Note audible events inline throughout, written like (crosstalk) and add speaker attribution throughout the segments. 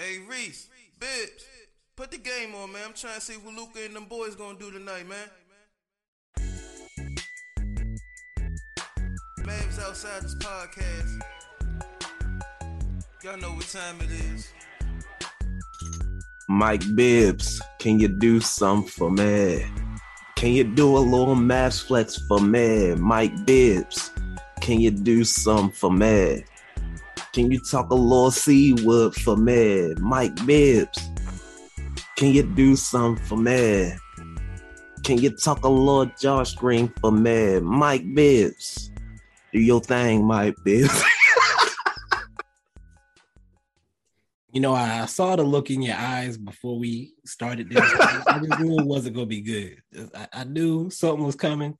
Speaker 1: Hey Reese, Bibbs, put the game on, man. I'm trying to see what Luka and them boys gonna do tonight, man. Mavs Outsiders podcast. Y'all know what time it is.
Speaker 2: Mike Bibbs, can you do something for me? Can you do a little Mavs flex for me? Mike Bibbs, can you do something for me? Can you talk a little Seawood for me? Mike Bibbs, can you do something for me? Can you talk a little Josh Green for me? Mike Bibbs, do your thing, Mike Bibbs. (laughs)
Speaker 3: You know, I saw the look in your eyes before we started this. I just knew it wasn't gonna be good. I, knew something was coming.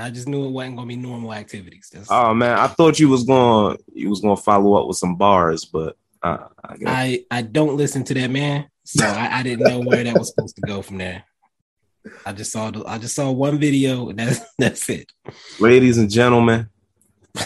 Speaker 3: I just knew it wasn't gonna be normal activities. That's,
Speaker 2: oh man, I thought you was going you was gonna follow up with some bars, but uh,
Speaker 3: I, I, I don't listen to that man, so I, I didn't know where that was supposed to go from there. I just saw the I just saw one video and that's (laughs) that's it.
Speaker 2: Ladies and gentlemen,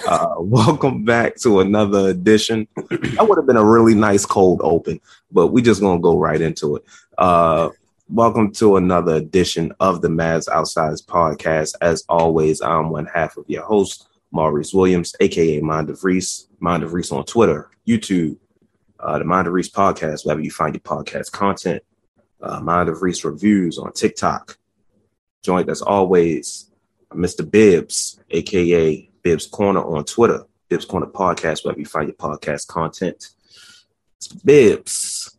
Speaker 2: uh, (laughs) welcome back to another edition. That would have been a really nice cold open, but we just gonna go right into it. Uh, welcome to another edition of the Mavs Outsiders podcast. As always, I'm one half of your host, Maurice Williams, aka Mind of Reese. Mind of Reese on Twitter, YouTube, uh, the Mind of Reese podcast, wherever you find your podcast content. Uh, Mind of Reese reviews on TikTok. Joined as always, Mr. Bibbs, aka Bibbs Corner on Twitter, Bibbs Corner Podcast, wherever you find your podcast content. Bibbs,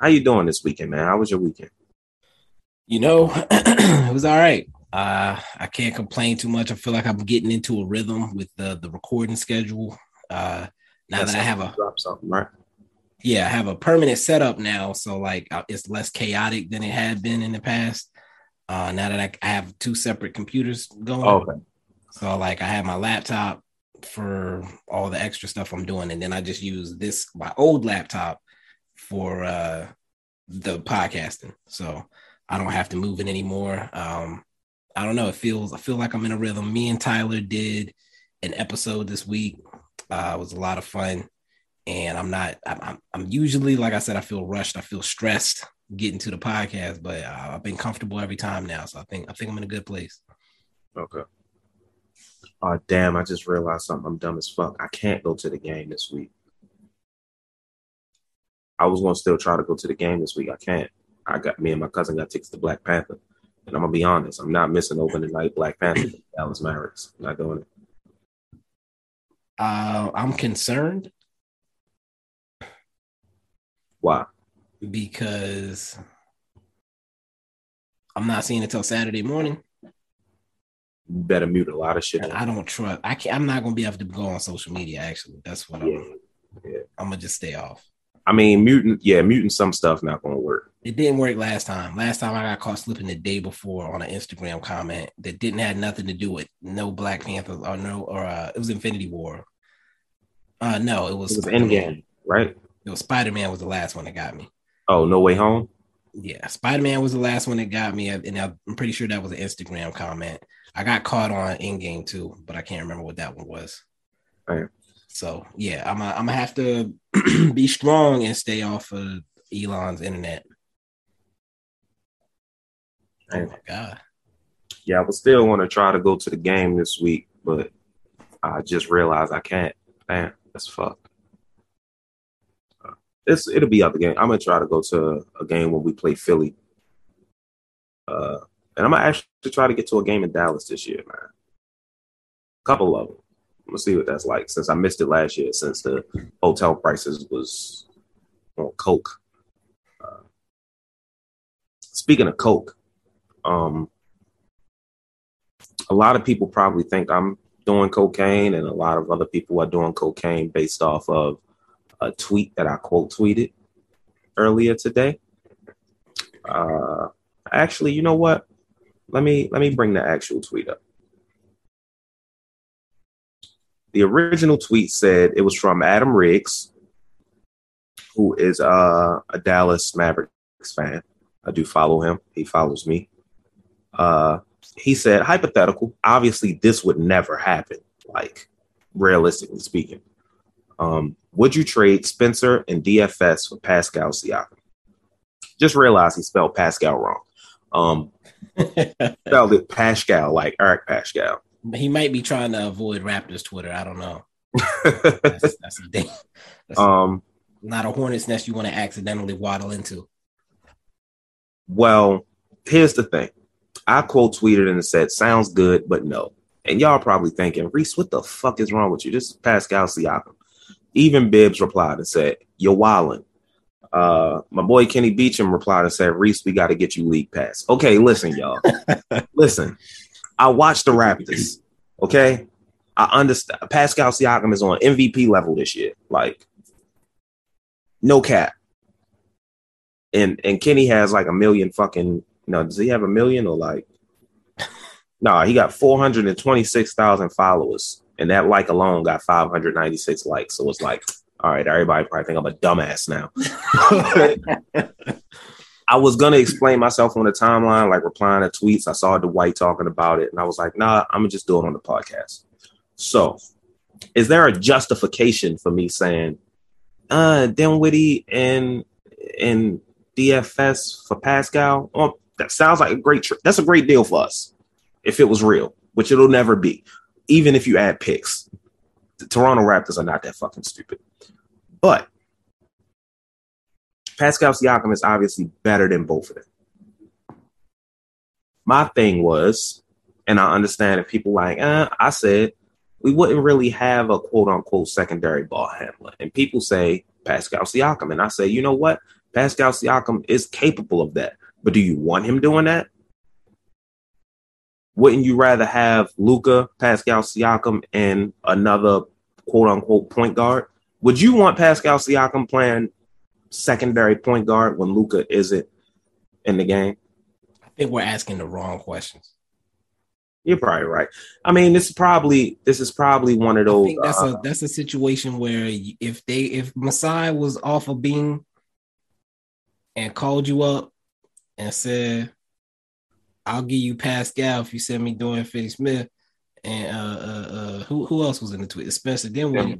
Speaker 2: how you doing this weekend, man? How was your weekend?
Speaker 3: You know, (clears throat) it was all right. Uh, I can't complain too much. I feel like I'm getting into a rhythm with the the recording schedule. Uh, now That's that I have a
Speaker 2: drop something, right?
Speaker 3: Yeah, I have a permanent setup now, so like uh, it's less chaotic than it had been in the past. Uh, now that I, I have two separate computers going,
Speaker 2: oh, okay.
Speaker 3: So like I have my laptop for all the extra stuff I'm doing, and then I just use this my old laptop for uh the podcasting. So I don't have to move it anymore. Um I don't know. It feels I feel like I'm in a rhythm. Me and Tyler did an episode this week. Uh, it was a lot of fun, and I'm not. I'm, I'm usually like I said. I feel rushed. I feel stressed getting to the podcast, but uh, I've been comfortable every time now. So I think I think I'm in a good place.
Speaker 2: Okay. Oh damn! I just realized something. I'm dumb as fuck. I can't go to the game this week. I was gonna still try to go to the game this week. I can't. I got me and my cousin got tickets to Black Panther, and I'm gonna be honest. I'm not missing opening night Black Panther. Dallas Mavericks. I'm not doing it.
Speaker 3: Uh, I'm concerned.
Speaker 2: Why?
Speaker 3: Because I'm not seeing it till Saturday morning
Speaker 2: better mute a lot of shit.
Speaker 3: I don't trust. I can't. I'm not gonna be able to go on social media. Actually, that's what yeah. I'm. Yeah. I'm gonna just stay off.
Speaker 2: I mean, muting. Yeah, muting some stuff not gonna work.
Speaker 3: It didn't work last time. Last time I got caught slipping the day before on an Instagram comment that didn't have nothing to do with no Black Panther or no or uh, it was Infinity War. Uh, no, it was.
Speaker 2: It was Endgame, right?
Speaker 3: It was Spider Man was the last one that got me.
Speaker 2: Oh, No Way Home.
Speaker 3: Yeah, Spider Man was the last one that got me, and I'm pretty sure that was an Instagram comment. I got caught on Endgame too, but I can't remember what that one was.
Speaker 2: Right.
Speaker 3: So yeah, I'm a, I'm gonna have to (clears throat) be strong and stay off of Elon's internet.
Speaker 2: Oh my god. Yeah, I would still want to try to go to the game this week, but I just realized I can't. Man, that's fucked. It's it'll be other game. I'm gonna try to go to a game when we play Philly. Uh, and I'm gonna actually try to get to a game in Dallas this year, man. A couple of them. I'm gonna see what that's like since I missed it last year, since the hotel prices was on Coke. Uh, speaking of Coke, um, a lot of people probably think I'm doing cocaine, and a lot of other people are doing cocaine based off of a tweet that I quote tweeted earlier today. Uh, actually, you know what? let me let me bring the actual tweet up. The original tweet said it was from Adam Riggs, who is uh, a Dallas Mavericks fan. I do follow him. He follows me. Uh, he said, hypothetical. Obviously, this would never happen. Like, realistically speaking, Um, would you trade Spencer and DFS for Pascal Siakam? Just realize he spelled Pascal wrong. Um, (laughs) spelled it Pascal, like Eric Pascal.
Speaker 3: he might be trying to avoid Raptors Twitter. I don't know. (laughs) That's, that's a thing. That's
Speaker 2: um,
Speaker 3: not a hornet's nest you want to accidentally waddle into.
Speaker 2: well, here's the thing. I quote tweeted and said, sounds good, but no. And y'all probably thinking, Reese, what the fuck is wrong with you? This is Pascal Siakam. Even Bibbs replied and said, You're wildin'. Uh, my boy Kenny Beecham replied and said, Reese, we got to get you league pass. Okay, listen, y'all. (laughs) listen, I watched the Raptors. Okay. I understand. Pascal Siakam is on MVP level this year. Like, no cap. And and Kenny has like a million fucking no, does he have a million or like (laughs) no, he got 426,000 followers. And that like alone got 596 likes. So it's like, all right, everybody probably think I'm a dumbass now. (laughs) I was gonna explain myself on the timeline, like replying to tweets. I saw Dwight talking about it, and I was like, nah, I'm gonna just do it on the podcast. So, is there a justification for me saying, uh, Dinwiddie and and DFS for Pascal? Oh, that sounds like a great. That's a great deal for us if it was real, which it'll never be. Even if you add picks, the Toronto Raptors are not that fucking stupid. But Pascal Siakam is obviously better than both of them. My thing was, and I understand if people like, uh, I said we wouldn't really have a quote unquote secondary ball handler. And people say Pascal Siakam. And I say, you know what? Pascal Siakam is capable of that. But do you want him doing that? Wouldn't you rather have Luka, Pascal Siakam, and another quote unquote point guard? Would you want Pascal Siakam playing secondary point guard when Luka isn't in the game?
Speaker 3: I think we're asking the wrong questions.
Speaker 2: You're probably right. I mean, this is probably this is probably one of
Speaker 3: I
Speaker 2: those.
Speaker 3: think that's
Speaker 2: uh,
Speaker 3: a that's a situation where if they if Masai was off of being and called you up and said, "I'll give you Pascal if you send me Dorian Finney Smith," and uh, uh, uh, who who else was in the tweet? Spencer Dinwiddie.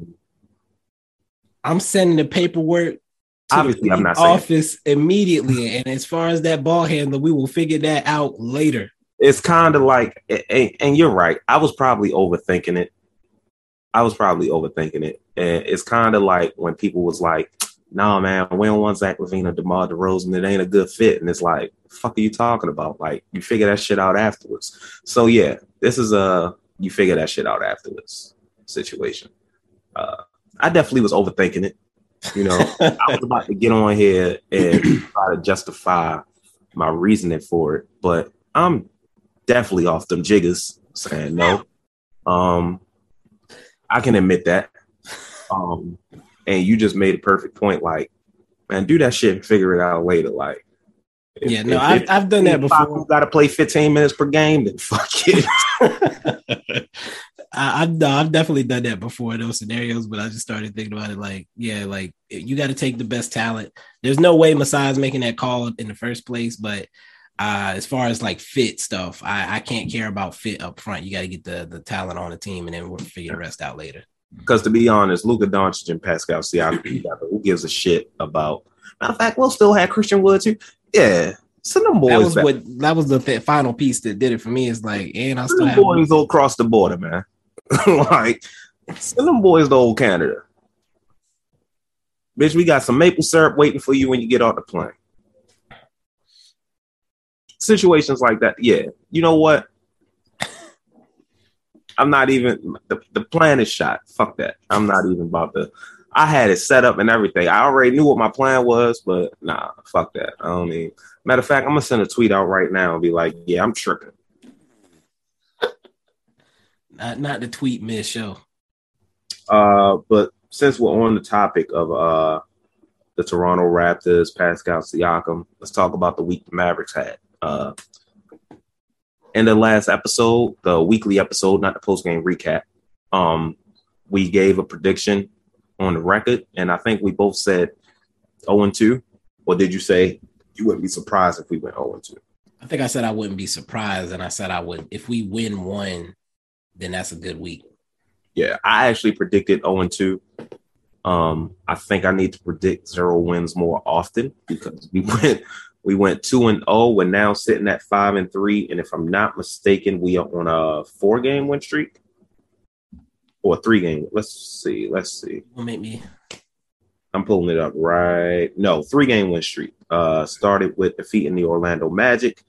Speaker 3: I'm sending the paperwork. To
Speaker 2: Obviously,
Speaker 3: the
Speaker 2: I'm not saying-
Speaker 3: office immediately, and as far as that ball handler, we will figure that out later.
Speaker 2: it's kind of like, and, and you're right. I was probably overthinking it. I was probably overthinking it, and it's kind of like when people was like, "Nah, man, we don't want Zach LaVine or DeMar DeRozan. It ain't a good fit." And it's like, "Fuck, are you talking about?" Like, you figure that shit out afterwards. So yeah, this is a you figure that shit out afterwards situation. Uh, I definitely was overthinking it. You know, (laughs) I was about to get on here and try to justify my reasoning for it, but I'm definitely off them jiggers saying no. Um, I can admit that. Um, and you just made a perfect point. Like, man, do that shit and figure it out later. Like, if-
Speaker 3: Yeah, no,
Speaker 2: if-
Speaker 3: I've,
Speaker 2: if-
Speaker 3: I've done that before.
Speaker 2: Got to play 15 minutes per game. Then fuck it. (laughs)
Speaker 3: I, I've no, I've definitely done that before in those scenarios, but I just started thinking about it like, yeah, like you got to take the best talent. There's no way Masai's making that call in the first place, but uh, as far as like fit stuff, I, I can't care about fit up front. You got to get the the talent on the team, and then we'll figure the rest out later.
Speaker 2: Because to be honest, Luka Doncic and Pascal Siakam (clears throat) who gives a shit about? Matter of fact, we'll still have Christian Wood too. Yeah, send them boys
Speaker 3: That was
Speaker 2: back.
Speaker 3: what that was the th- final piece that did it for me. Is like, and I
Speaker 2: Send
Speaker 3: still
Speaker 2: them
Speaker 3: have
Speaker 2: boys all across the border, man. (laughs) like, send them boys to old Canada. Bitch, we got some maple syrup waiting for you when you get off the plane. Situations like that, yeah. You know what? I'm not even the, the plan is shot. Fuck that. I'm not even about to. I had it set up and everything. I already knew what my plan was, but nah, fuck that. I don't need. Matter of fact, I'm gonna send a tweet out right now and be like, "Yeah, I'm tripping."
Speaker 3: not, not the tweet miss show.
Speaker 2: Uh, but since we're on the topic of uh the Toronto Raptors, Pascal Siakam, let's talk about the week the Mavericks had. Uh, in the last episode, the weekly episode, not the post game recap, um, we gave a prediction on the record, and I think we both said 0 and 2. Or did you say you wouldn't be surprised if we went 0 and 2?
Speaker 3: I think I said I wouldn't be surprised, and I said I would if we win one, then that's a good week.
Speaker 2: Yeah, I actually predicted 0 and 2. Um, I think I need to predict zero wins more often because we (laughs) went we went two and oh, we're now sitting at five and three, and if I'm not mistaken, we are on a four game win streak or three game. Let's see, let's see.
Speaker 3: Will make me.
Speaker 2: I'm pulling it up right. No, three game win streak. Uh, started with defeating the Orlando Magic,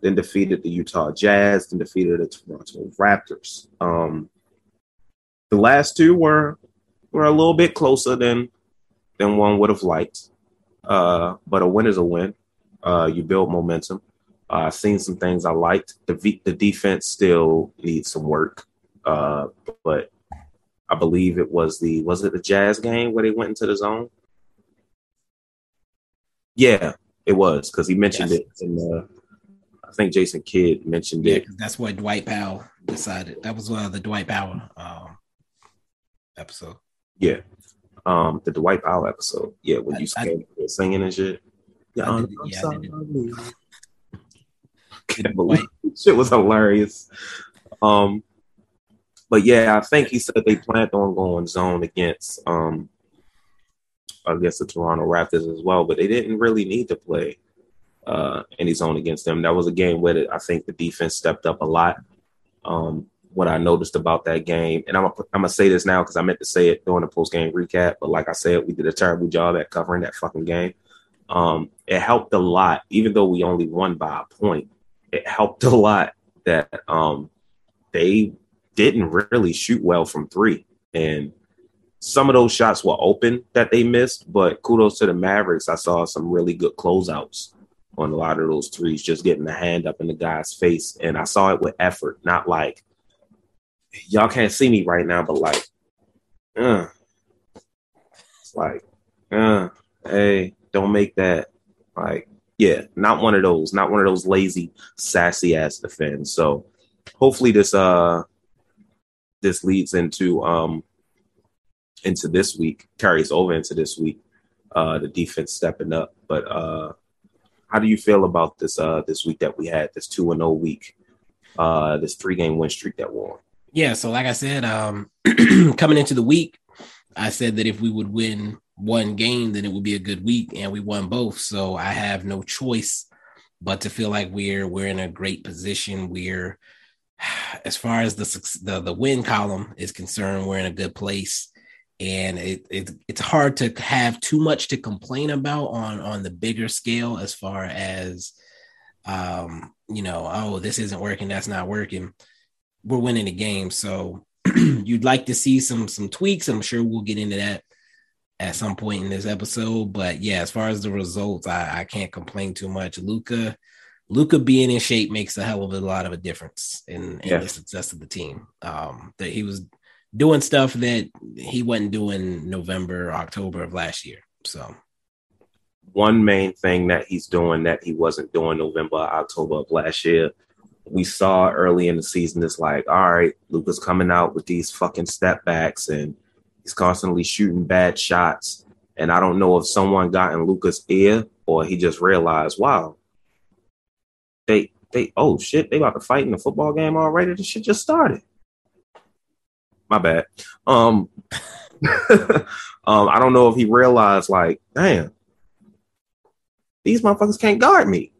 Speaker 2: then defeated the Utah Jazz, then defeated the Toronto Raptors. Um, the last two were were a little bit closer than than one would have liked. Uh, but a win is a win. Uh, you build momentum. Uh, I've seen some things I liked. The v- the defense still needs some work, uh, but I believe it was the was it the Jazz game where they went into the zone. Yeah, it was because he mentioned
Speaker 3: Yes.
Speaker 2: it in the. I think Jason Kidd mentioned it.
Speaker 3: Yeah,
Speaker 2: it.
Speaker 3: that's what Dwight Powell decided. That was uh, the Dwight Powell um, episode.
Speaker 2: Yeah, um, the Dwight Powell episode. Yeah, when
Speaker 3: I-
Speaker 2: you
Speaker 3: I-
Speaker 2: singing and shit. Yeah,
Speaker 3: I
Speaker 2: I'm, I'm
Speaker 3: yeah, I
Speaker 2: Can't (laughs) believe (laughs) shit was hilarious. Um, but yeah, I think he said they planned on going zone against um against the Toronto Raptors as well, but they didn't really need to play uh any zone against them. That was a game where I think the defense stepped up a lot. Um, what I noticed about that game, and I'm gonna, I'm gonna say this now because I meant to say it during the post game recap, but like I said, we did a terrible job at covering that fucking game. Um, it helped a lot, even though we only won by a point. It helped a lot that um they didn't really shoot well from three, and some of those shots were open that they missed. But kudos to the Mavericks, I saw some really good closeouts on a lot of those threes, just getting the hand up in the guy's face, and I saw it with effort, not like y'all can't see me right now, but like, uh, it's like, uh, hey, don't make that like, yeah, not one of those, not one of those lazy, sassy ass defends. So hopefully this uh this leads into um into this week, carries over into this week. Uh the defense stepping up. But uh how do you feel about this uh this week that we had, this two and oh week, uh this three game win streak that we're on?
Speaker 3: Yeah, so like I said, um, (clears throat) coming into the week, I said that if we would win one game, then it would be a good week, and we won both. So I have no choice but to feel like we're we're in a great position. We're (sighs) as far as the the the win column is concerned, we're in a good place, and it, it it's hard to have too much to complain about on on the bigger scale as far as um you know oh this isn't working that's not working we're winning the game. So (clears throat) you'd like to see some some tweaks. I'm sure we'll get into that at some point in this episode. But yeah, as far as the results, I, I can't complain too much. Luka, Luka being in shape makes a hell of a lot of a difference in, in
Speaker 2: Yeah.
Speaker 3: the success of the team. Um, that he was doing stuff that he wasn't doing November, October of last year. So
Speaker 2: one main thing that he's doing that he wasn't doing November, October of last year. We saw early in the season, it's like, all right, Luka's coming out with these fucking step backs and he's constantly shooting bad shots. And I don't know if someone got in Luka's ear or he just realized, wow, they, they, oh shit, they about to fight in the football game already. This shit just started. My bad. Um, (laughs) um, I don't know if he realized, like, damn, these motherfuckers can't guard me.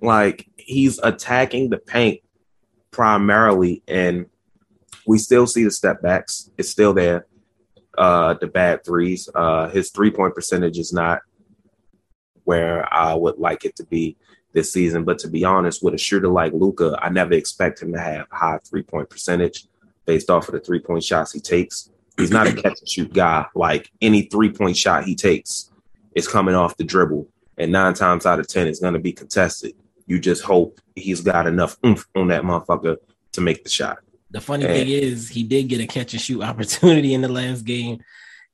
Speaker 2: Like he's attacking the paint primarily, and we still see the step backs. It's still there. Uh, the bad threes. Uh, his three point percentage is not where I would like it to be this season. But to be honest, with a shooter like Luka, I never expect him to have high three point percentage based off of the three point shots he takes. He's not a (clears throat) catch and shoot guy. Like any three point shot he takes is coming off the dribble and nine times out of ten it's going to be contested. You just hope he's got enough oomph on that motherfucker to make the shot.
Speaker 3: the funny
Speaker 2: Yeah.
Speaker 3: thing is, he did get a catch and shoot (laughs) opportunity in the last game.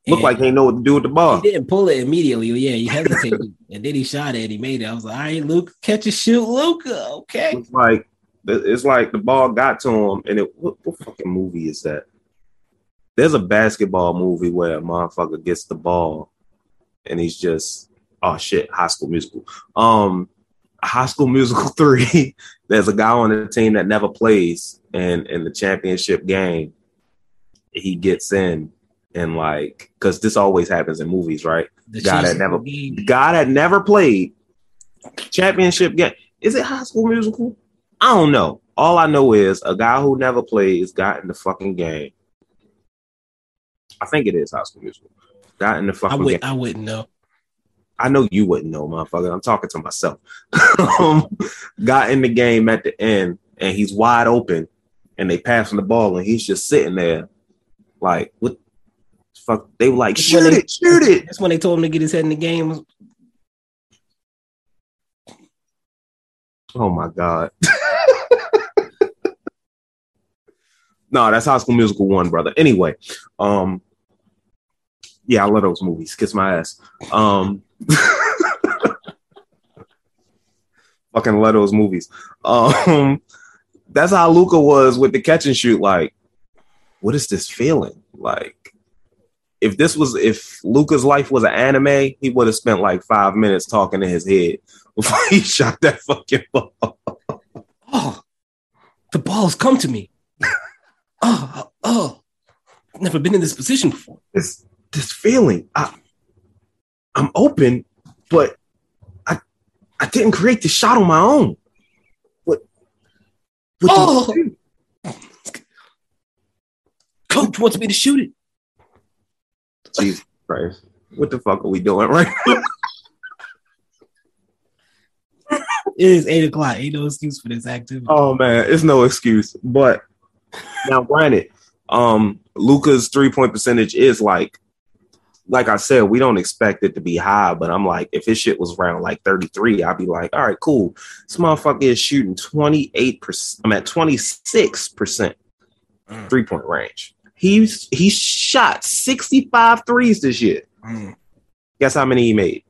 Speaker 2: Look like he ain't know what to do with the ball.
Speaker 3: He didn't pull it immediately. Yeah, he hesitated, (laughs) and then he shot it. and He made it. I was like, "All right, Luke, catch and shoot, Luka." Okay,
Speaker 2: It's like it's like the ball got to him, and it what, what fucking movie is that? There's a basketball movie where a motherfucker gets the ball, and he's just oh shit, High School Musical. Um, High School Musical (laughs) three. There's a guy on the team that never plays, and in the championship game, he gets in, and like because this always happens in movies, right?
Speaker 3: The
Speaker 2: Guy that never guy that never played championship game. Is it High School Musical? I don't know. All I know is a guy who never plays got in the fucking game. I think it is High School Musical. Got in the
Speaker 3: I
Speaker 2: fucking
Speaker 3: would
Speaker 2: game.
Speaker 3: I wouldn't know.
Speaker 2: I know you wouldn't know, motherfucker. I'm talking to myself. (laughs) um, got in the game at the end, and he's wide open, and they pass him the ball, and he's just sitting there, like, what? Fuck! They were like,
Speaker 3: It's
Speaker 2: shoot
Speaker 3: they-
Speaker 2: it, shoot it.
Speaker 3: That's when they told him to get his head in the game.
Speaker 2: Oh my god. (laughs) no, that's High School Musical one, brother. Anyway, um, yeah, I love those movies. Kiss my ass. Um, (laughs) fucking love those movies. Um, that's how Luka was with the catch and shoot. Like, what is this feeling? Like, if this was if Luka's life was an anime, he would have spent like five minutes talking in his head (laughs) before he shot that fucking ball. (laughs)
Speaker 3: Oh, the ball's come to me. oh, oh, never been in this position before.
Speaker 2: this this feeling. I I'm open, but I I didn't create the shot on my own. What? what
Speaker 3: Oh. Coach wants me to shoot it.
Speaker 2: Jesus Christ! What the fuck are we doing right? now? (laughs)
Speaker 3: It is eight o'clock. Ain't no excuse for this activity.
Speaker 2: Oh man, it's no excuse. But now, granted, um, Luka's three point percentage is like, like I said, we don't expect it to be high. But I'm like, if his shit was around like 33, I'd be like, all right, cool. This motherfucker is shooting 28 percent. I'm at 26 percent
Speaker 3: Mm.
Speaker 2: three point range. He's he shot 65 threes this year.
Speaker 3: Mm.
Speaker 2: Guess how many he made?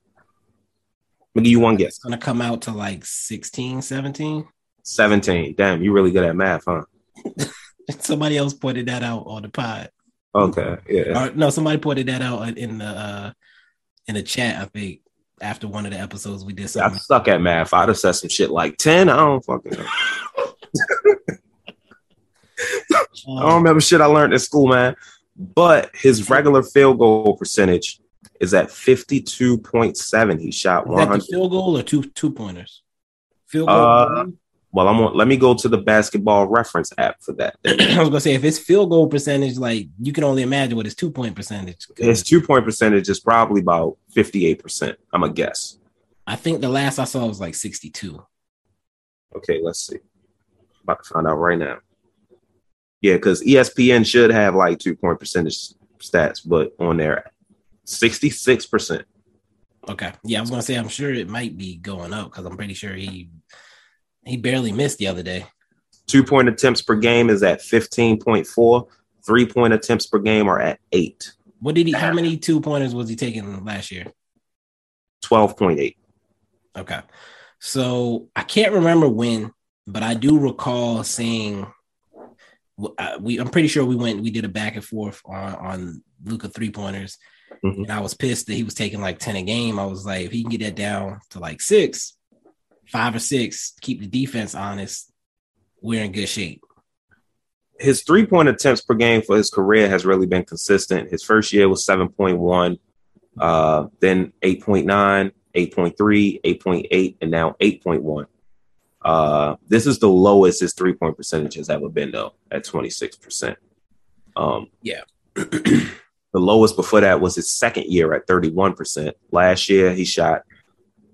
Speaker 2: I'll give you one guess.
Speaker 3: It's gonna come out to like 16, 17.
Speaker 2: 17. Damn, you really good at math, huh? (laughs)
Speaker 3: Somebody else pointed that out on the pod.
Speaker 2: Okay, yeah.
Speaker 3: Or no, somebody pointed that out in the uh in the chat, I think, after one of the episodes we did
Speaker 2: I
Speaker 3: something.
Speaker 2: suck at math. I'd have said some shit like 10. I don't fucking know. (laughs) I don't
Speaker 3: Um,
Speaker 2: remember shit I learned in school, man. But his regular field goal percentage is at 52.7. He shot
Speaker 3: is
Speaker 2: 100.
Speaker 3: field goal or two two pointers? Field goal.
Speaker 2: Uh, Well, I'm on, let me go to the basketball reference app for that. (clears throat)
Speaker 3: I was gonna say if it's field goal percentage, like you can only imagine what his two point percentage.
Speaker 2: His two point percentage is probably about 58%. I'm a guess.
Speaker 3: I think the last I saw was like sixty two.
Speaker 2: Okay, let's see. About to find out right now. Yeah, because ESPN should have like two point percentage stats, but on there, 66%.
Speaker 3: Okay, yeah, I was gonna say I'm sure it might be going up because I'm pretty sure he he barely missed the other day.
Speaker 2: Two point attempts per game is at 15.4. Three point attempts per game are at eight.
Speaker 3: What did he? How many two pointers was he taking last year?
Speaker 2: 12.8.
Speaker 3: Okay. So I can't remember when, but I do recall seeing uh, we I'm pretty sure we went we did a back and forth on on Luka three pointers.
Speaker 2: Mhm.
Speaker 3: And I was pissed that he was taking like 10 a game. I was like, if he can get that down to like six, five or six, keep the defense honest, we're in good shape.
Speaker 2: His three point attempts per game for his career has really been consistent. His first year was 7.1, uh, then 8.9, 8.3, 8.8, and now 8.1. Uh, this is the lowest his three point percentage has ever been, though, at 26%. Um,
Speaker 3: Yeah. (clears throat)
Speaker 2: the lowest before that was his second year at 31%. Last year, he shot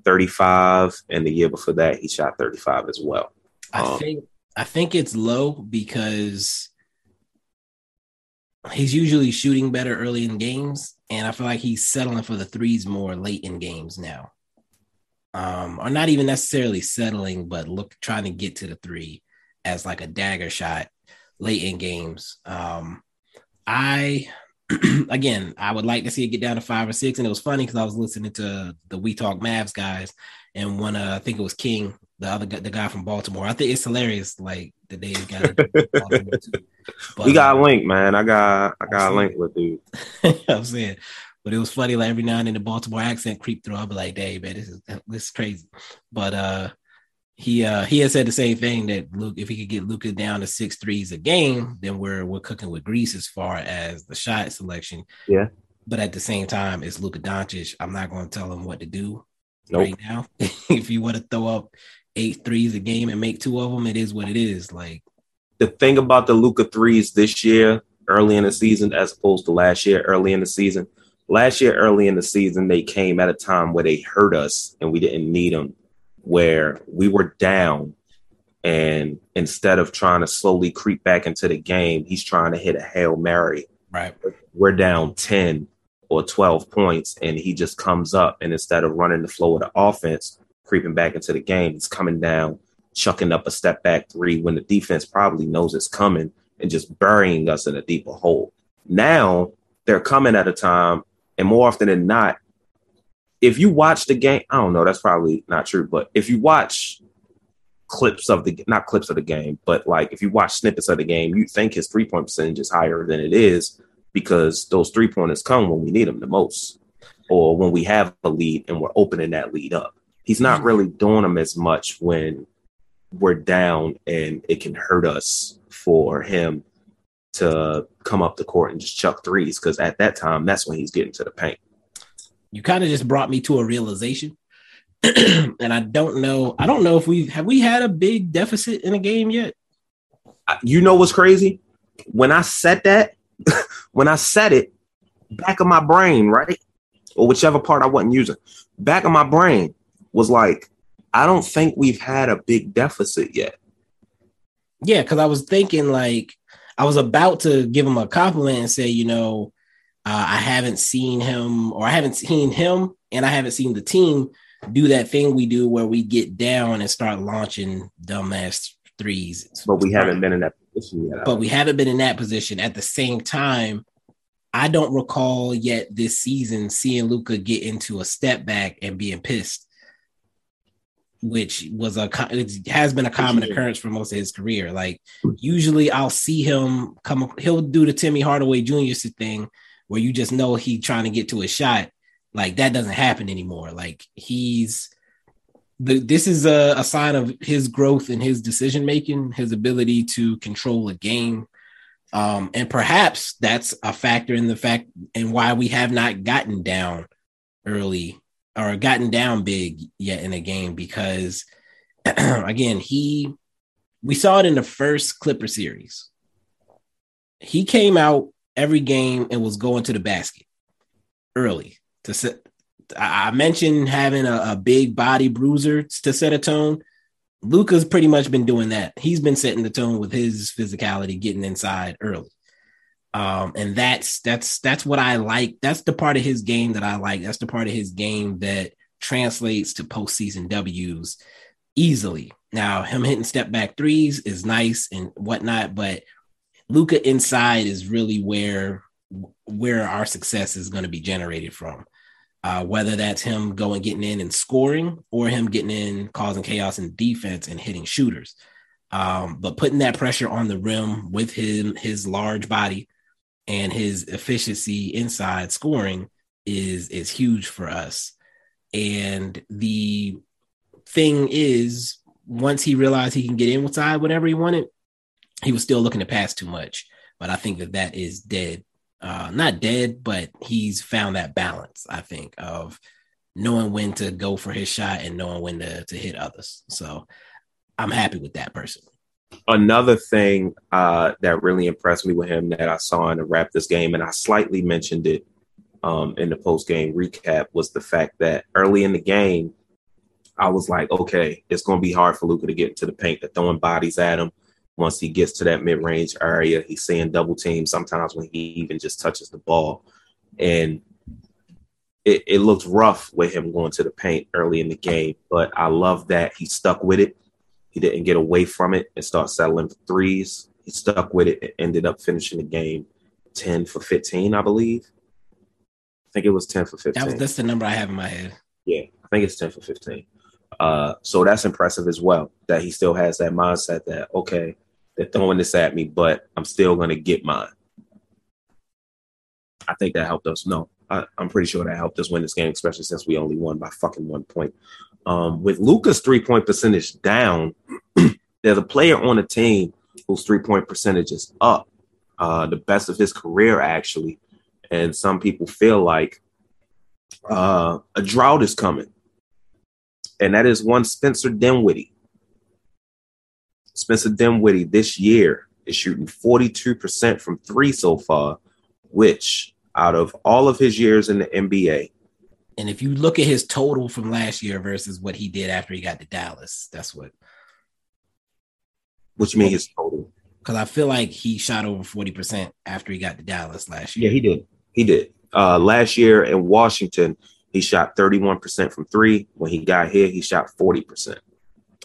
Speaker 2: 35, and the year before that, he shot 35 as well.
Speaker 3: I
Speaker 2: Um,
Speaker 3: think I think it's low because he's usually shooting better early in games, and I feel like he's settling for the threes more late in games now. Um, or not even necessarily settling, but look trying to get to the three as like a dagger shot late in games. Um, I (clears throat) again, I would like to see it get down to five or six. And it was funny because I was listening to the We Talk Mavs guys, and one, uh, I think it was King, the other guy, the guy from Baltimore. I think it's hilarious, like the day he got. But, (laughs)
Speaker 2: we got a link, man. I got I got a link with dude. (laughs)
Speaker 3: I'm saying, but it was funny. Like every now and then, the Baltimore accent creeped through. I'll be like, "Dang, man, this is this is crazy." But uh, he uh he has said the same thing that Luke if he could get Luka down to six threes a game, then we're we're cooking with grease as far as the shot selection.
Speaker 2: Yeah.
Speaker 3: But at the same time, it's Luka Doncic. I'm not going to tell him what to do
Speaker 2: Nope.
Speaker 3: right now. (laughs) if you want to throw up eight threes a game and make two of them, it is what it is. Like
Speaker 2: The thing about the Luka threes this year, early in the season, as opposed to last year, early in the season. Last year, early in the season, they came at a time where they hurt us and we didn't need them, where we were down. And instead of trying to slowly creep back into the game, he's trying to hit a Hail Mary
Speaker 3: right.
Speaker 2: we're down 10 or 12 points and he just comes up and instead of running the flow of the offense creeping back into the game he's coming down chucking up a step back three when the defense probably knows it's coming and just burying us in a deeper hole now they're coming at a time and more often than not if you watch the game i don't know that's probably not true but if you watch clips of the not clips of the game but like if you watch snippets of the game you think his three point percentage is higher than it is because those three pointers come when we need them the most or when we have a lead and we're opening that lead up. He's not mm-hmm. really doing them as much when we're down and it can hurt us for him to come up the court and just chuck threes because at that time that's when he's getting to the paint.
Speaker 3: You kind of just brought me to a realization. (clears throat) and I don't know. I don't know if we have we had a big deficit in a game yet.
Speaker 2: You know what's crazy? When I said that, (laughs) when I said it, back of my brain, right? Or whichever part I wasn't using, back of my brain was like, I don't think we've had a big deficit yet.
Speaker 3: Yeah, because I was thinking like I was about to give him a compliment and say, you know, uh, I haven't seen him, or I haven't seen him, and I haven't seen the team do that thing we do where we get down and start launching dumbass threes.
Speaker 2: But we haven't been in that position yet.
Speaker 3: But we haven't been in that position. At the same time, I don't recall yet this season seeing Luka get into a step back and being pissed, which was a it has been a common occurrence for most of his career. Like usually, I'll see him come. He'll do the Timmy Hardaway Jr. thing where you just know he trying to get to a shot. Like that doesn't happen anymore. Like he's the, this is a, a sign of his growth in his decision making, his ability to control a game. Um, and perhaps that's a factor in the fact and why we have not gotten down early or gotten down big yet in a game because (clears throat) again, he we saw it in the first Clipper series. He came out every game and was going to the basket early to set I mentioned having a, a big body bruiser to set a tone. Luka's pretty much been doing that. He's been setting the tone with his physicality, getting inside early. Um, and that's that's that's what I like. That's the part of his game that I like. That's the part of his game that translates to postseason W's easily. Now, him hitting step back threes is nice and whatnot, but Luka inside is really where where our success is going to be generated from. Uh, whether that's him going getting in and scoring or him getting in causing chaos in defense and hitting shooters. Um, but putting that pressure on the rim with him his large body and his efficiency inside scoring is is huge for us. And the thing is once he realized he can get inside whatever he wanted he was still looking to pass too much but i think that that is dead uh, not dead, but he's found that balance, I think, of knowing when to go for his shot and knowing when to, to hit others. So I'm happy with that person.
Speaker 2: Another thing uh, that really impressed me with him that I saw in the Raptors game, and I slightly mentioned it um, in the post game recap, was the fact that early in the game, I was like, okay, it's going to be hard for Luka to get into the paint. They're throwing bodies at him. Once he gets to that mid range area, he's seeing double teams sometimes when he even just touches the ball. And it, it looked rough with him going to the paint early in the game, but I love that he stuck with it. He didn't get away from it and start settling for threes. He stuck with it and ended up finishing the game 10 for 15, I believe. I think it was 10 for 15.
Speaker 3: That was that's the number I have in my head.
Speaker 2: Yeah, I think it's 10 for 15. Uh, so that's impressive as well that he still has that mindset that, okay, they're throwing this at me, but I'm still going to get mine. I think that helped us. No, I, I'm pretty sure that helped us win this game, especially since we only won by fucking one point. Um, with Luka's three point percentage down, (clears throat) there's a player on the team whose three point percentage is up, uh, the best of his career, actually. And some people feel like uh, a drought is coming. And that is one Spencer Dinwiddie. Spencer Dinwiddie this year is shooting 42% from three so far, which out of all of his years in the NBA.
Speaker 3: And if you look at his total from last year versus what he did after he got to Dallas, that's what.
Speaker 2: What you mean his total?
Speaker 3: Because I feel like he shot over 40% after he got to Dallas last year.
Speaker 2: Yeah, he did. He did. Uh, last year in Washington, he shot 31% from three. When he got here, he shot 40%,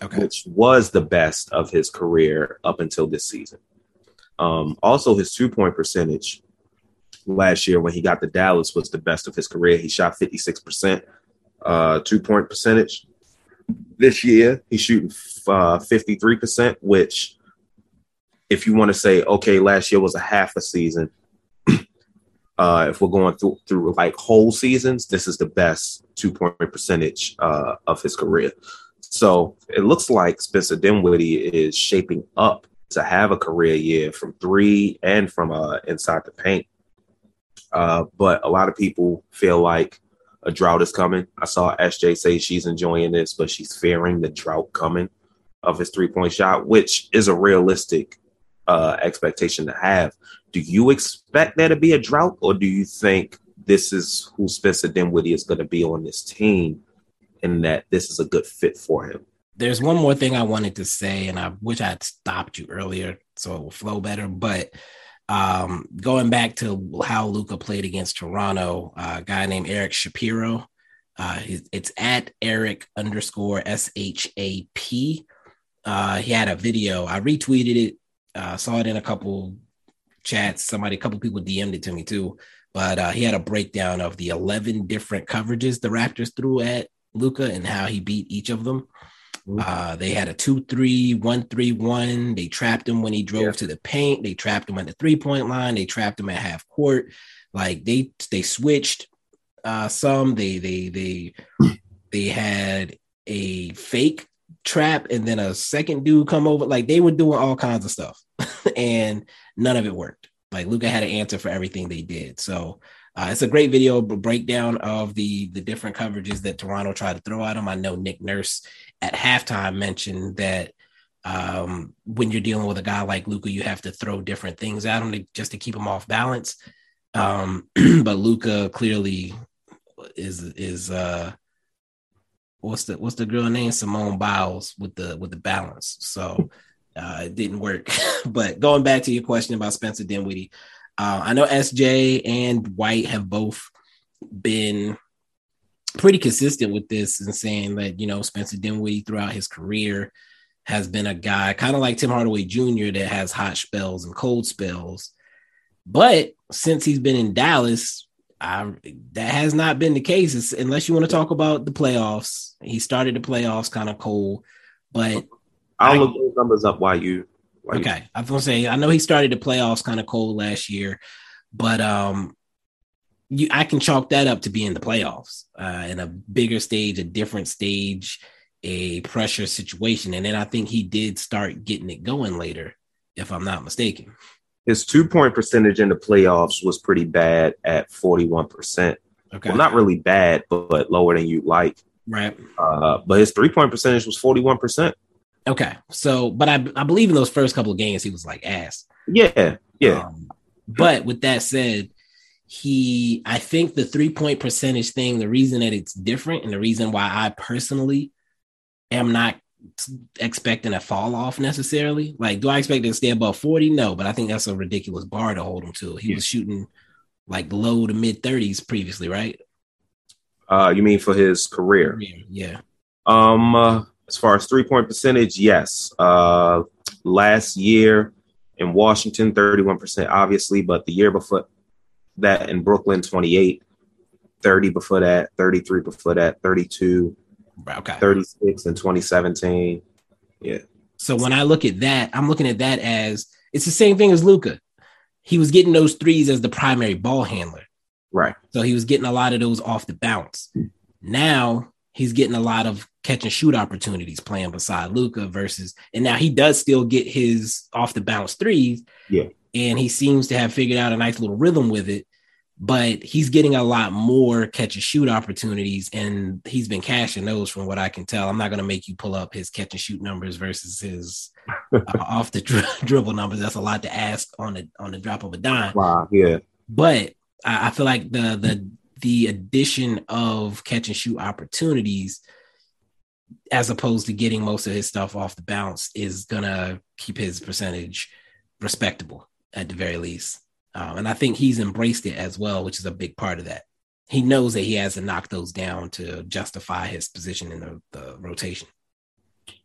Speaker 2: okay. which was the best of his career up until this season. Um, also, his two point percentage last year when he got to Dallas was the best of his career. He shot 56% uh, two point percentage. This year, he's shooting uh, 53%, which, if you want to say, okay, last year was a half a season, (clears throat) uh, if we're going through through like whole seasons, this is the best two point percentage uh, of his career. So it looks like Spencer Dinwiddie is shaping up to have a career year from three and from uh, inside the paint. Uh, but a lot of people feel like a drought is coming. I saw SJ say she's enjoying this, but she's fearing the drought coming of his three point shot, which is a realistic uh, expectation to have. Do you expect there to be a drought, or do you think this is who Spencer Dinwiddie is going to be on this team, and that this is a good fit for him?
Speaker 3: There's one more thing I wanted to say, and I wish I had stopped you earlier so it will flow better. But um, going back to how Luka played against Toronto, uh, a guy named Eric Shapiro. Uh, it's at Eric underscore S H A P. Uh, he had a video. I retweeted it. Uh, saw it in a couple chats. Somebody, a couple people DM'd it to me too. But uh, he had a breakdown of the 11 different coverages the Raptors threw at Luka and how he beat each of them. Uh, they had a 2 3 1 3 1. They trapped him when he drove yeah. to the paint. They trapped him at the three point line. They trapped him at half court. Like they they switched uh, some. They they they (clears throat) they had a fake trap and then a second dude come over. Like they were doing all kinds of stuff, (laughs) and none of it worked. Like Luka had an answer for everything they did. So uh, it's a great video breakdown of the the different coverages that Toronto tried to throw at him. I know Nick Nurse at halftime mentioned that um, when you're dealing with a guy like Luka, you have to throw different things at him to, just to keep him off balance. Um, (clears throat) but Luka clearly is is uh, what's the what's the girl name Simone Biles with the with the balance. So uh, it didn't work. (laughs) but going back to your question about Spencer Dinwiddie, uh, I know SJ and White have both been pretty consistent with this and saying that you know Spencer Dinwiddie throughout his career has been a guy kind of like Tim Hardaway Jr. that has hot spells and cold spells. But since he's been in Dallas, I, that has not been the case. It's, unless you want to talk about the playoffs, he started the playoffs kind of cold. But
Speaker 2: I'll look those numbers up while you.
Speaker 3: While okay. I was gonna say I know he started the playoffs kind of cold last year, but um, you I can chalk that up to being in the playoffs uh, in a bigger stage, a different stage, a pressure situation, and then I think he did start getting it going later, if I'm not mistaken.
Speaker 2: His two point percentage in the playoffs was pretty bad at 41 percent. Okay, well, not really bad, but, but lower than you'd like.
Speaker 3: Right.
Speaker 2: Uh, but his three point percentage was 41 percent.
Speaker 3: Okay, so but I I believe in those first couple of games he was like ass.
Speaker 2: Yeah, yeah. Um,
Speaker 3: but with that said, he I think the three point percentage thing, the reason that it's different and the reason why I personally am not expecting a fall off necessarily. Like, do I expect to stay above 40? No, but I think that's a ridiculous bar to hold him to. He yeah. was shooting like low to mid 30s previously, right?
Speaker 2: Uh, you mean for his career?
Speaker 3: Yeah.
Speaker 2: Um, uh, as far as three point percentage, yes. Uh, last year in Washington, 31%, obviously, but the year before that in Brooklyn, 28, 30 before that, 33 before that, 32,
Speaker 3: okay.
Speaker 2: 36 in 2017. Yeah.
Speaker 3: So when I look at that, I'm looking at that as it's the same thing as Luka. He was getting those threes as the primary ball handler.
Speaker 2: Right.
Speaker 3: So he was getting a lot of those off the bounce. Now he's getting a lot of catch and shoot opportunities playing beside Luka versus, and now he does still get his off the bounce threes.
Speaker 2: Yeah.
Speaker 3: And he seems to have figured out a nice little rhythm with it, but he's getting a lot more catch and shoot opportunities, and he's been cashing those from what I can tell. I'm not going to make you pull up his catch and shoot numbers versus his uh, (laughs) off the dri- (laughs) dribble numbers. That's a lot to ask on the on the drop of a dime.
Speaker 2: Wow. Yeah.
Speaker 3: But I, I feel like the the the addition of catch and shoot opportunities as opposed to getting most of his stuff off the bounce is gonna keep his percentage respectable at the very least. Um, and I think he's embraced it as well, which is a big part of that. He knows that he has to knock those down to justify his position in the, the rotation.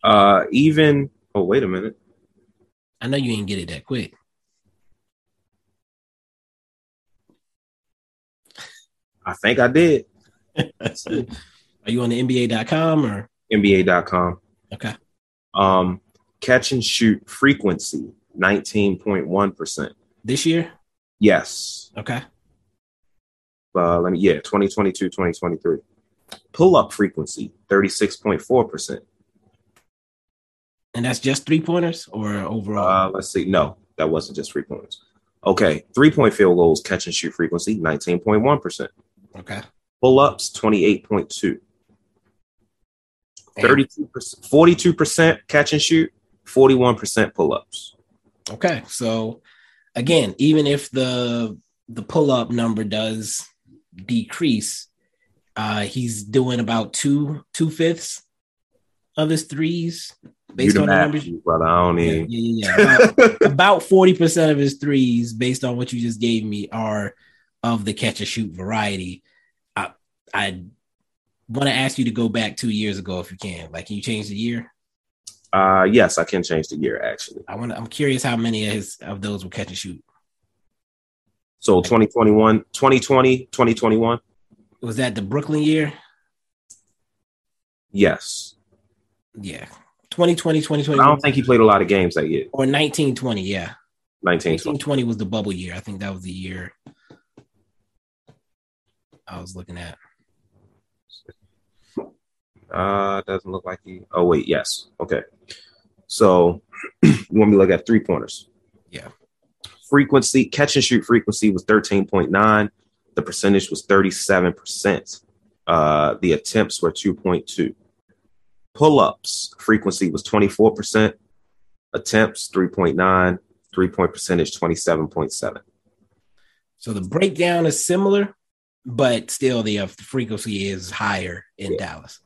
Speaker 2: Uh, even oh, wait a minute.
Speaker 3: I know you ain't get it that quick.
Speaker 2: I think I did. (laughs)
Speaker 3: Are you on the NBA.com or
Speaker 2: NBA.com.
Speaker 3: okay?
Speaker 2: Um, catch and shoot frequency, 19.1%.
Speaker 3: This year?
Speaker 2: Yes.
Speaker 3: Okay.
Speaker 2: Uh, let me, yeah, 2022, 2023. Pull up frequency, 36.4%.
Speaker 3: And that's just three pointers or overall?
Speaker 2: Uh, let's see. No, that wasn't just three points. Okay. Three point field goals, catch and shoot frequency, 19.1%.
Speaker 3: okay.
Speaker 2: Pull ups, 28.2.
Speaker 3: And-
Speaker 2: 32%, 42% catch and shoot, 41% pull ups.
Speaker 3: Okay, so again, even if the the pull up number does decrease, uh, he's doing about two two fifths of his threes based on the numbers.
Speaker 2: brother. I don't
Speaker 3: Yeah, yeah, yeah. About- (laughs) About forty percent of his threes, based on what you just gave me, are of the catch and shoot variety. I I want to ask you to go back two years ago if you can. Like, can you change the year?
Speaker 2: Uh, yes, I can change the year actually.
Speaker 3: I want. I'm curious how many of his of those were catch and shoot.
Speaker 2: So 2021, 2020, 2021.
Speaker 3: Was that the Brooklyn year?
Speaker 2: Yes.
Speaker 3: Yeah. 2020,
Speaker 2: I don't think he played a lot of games that year.
Speaker 3: or 1920, yeah.
Speaker 2: 1920.
Speaker 3: 1920 was the bubble year. I think that was the year I was looking at.
Speaker 2: Uh, doesn't look like he. Oh wait, yes. Okay. So (clears throat) you want me to look at three pointers?
Speaker 3: Yeah.
Speaker 2: Frequency, catch and shoot frequency was 13.9. The percentage was 37%. Uh, the attempts were 2.2. Pull ups frequency was 24%. Attempts 3.9. Three point percentage 27.7.
Speaker 3: So the breakdown is similar, but still the uh, frequency is higher in
Speaker 2: Yeah.
Speaker 3: Dallas.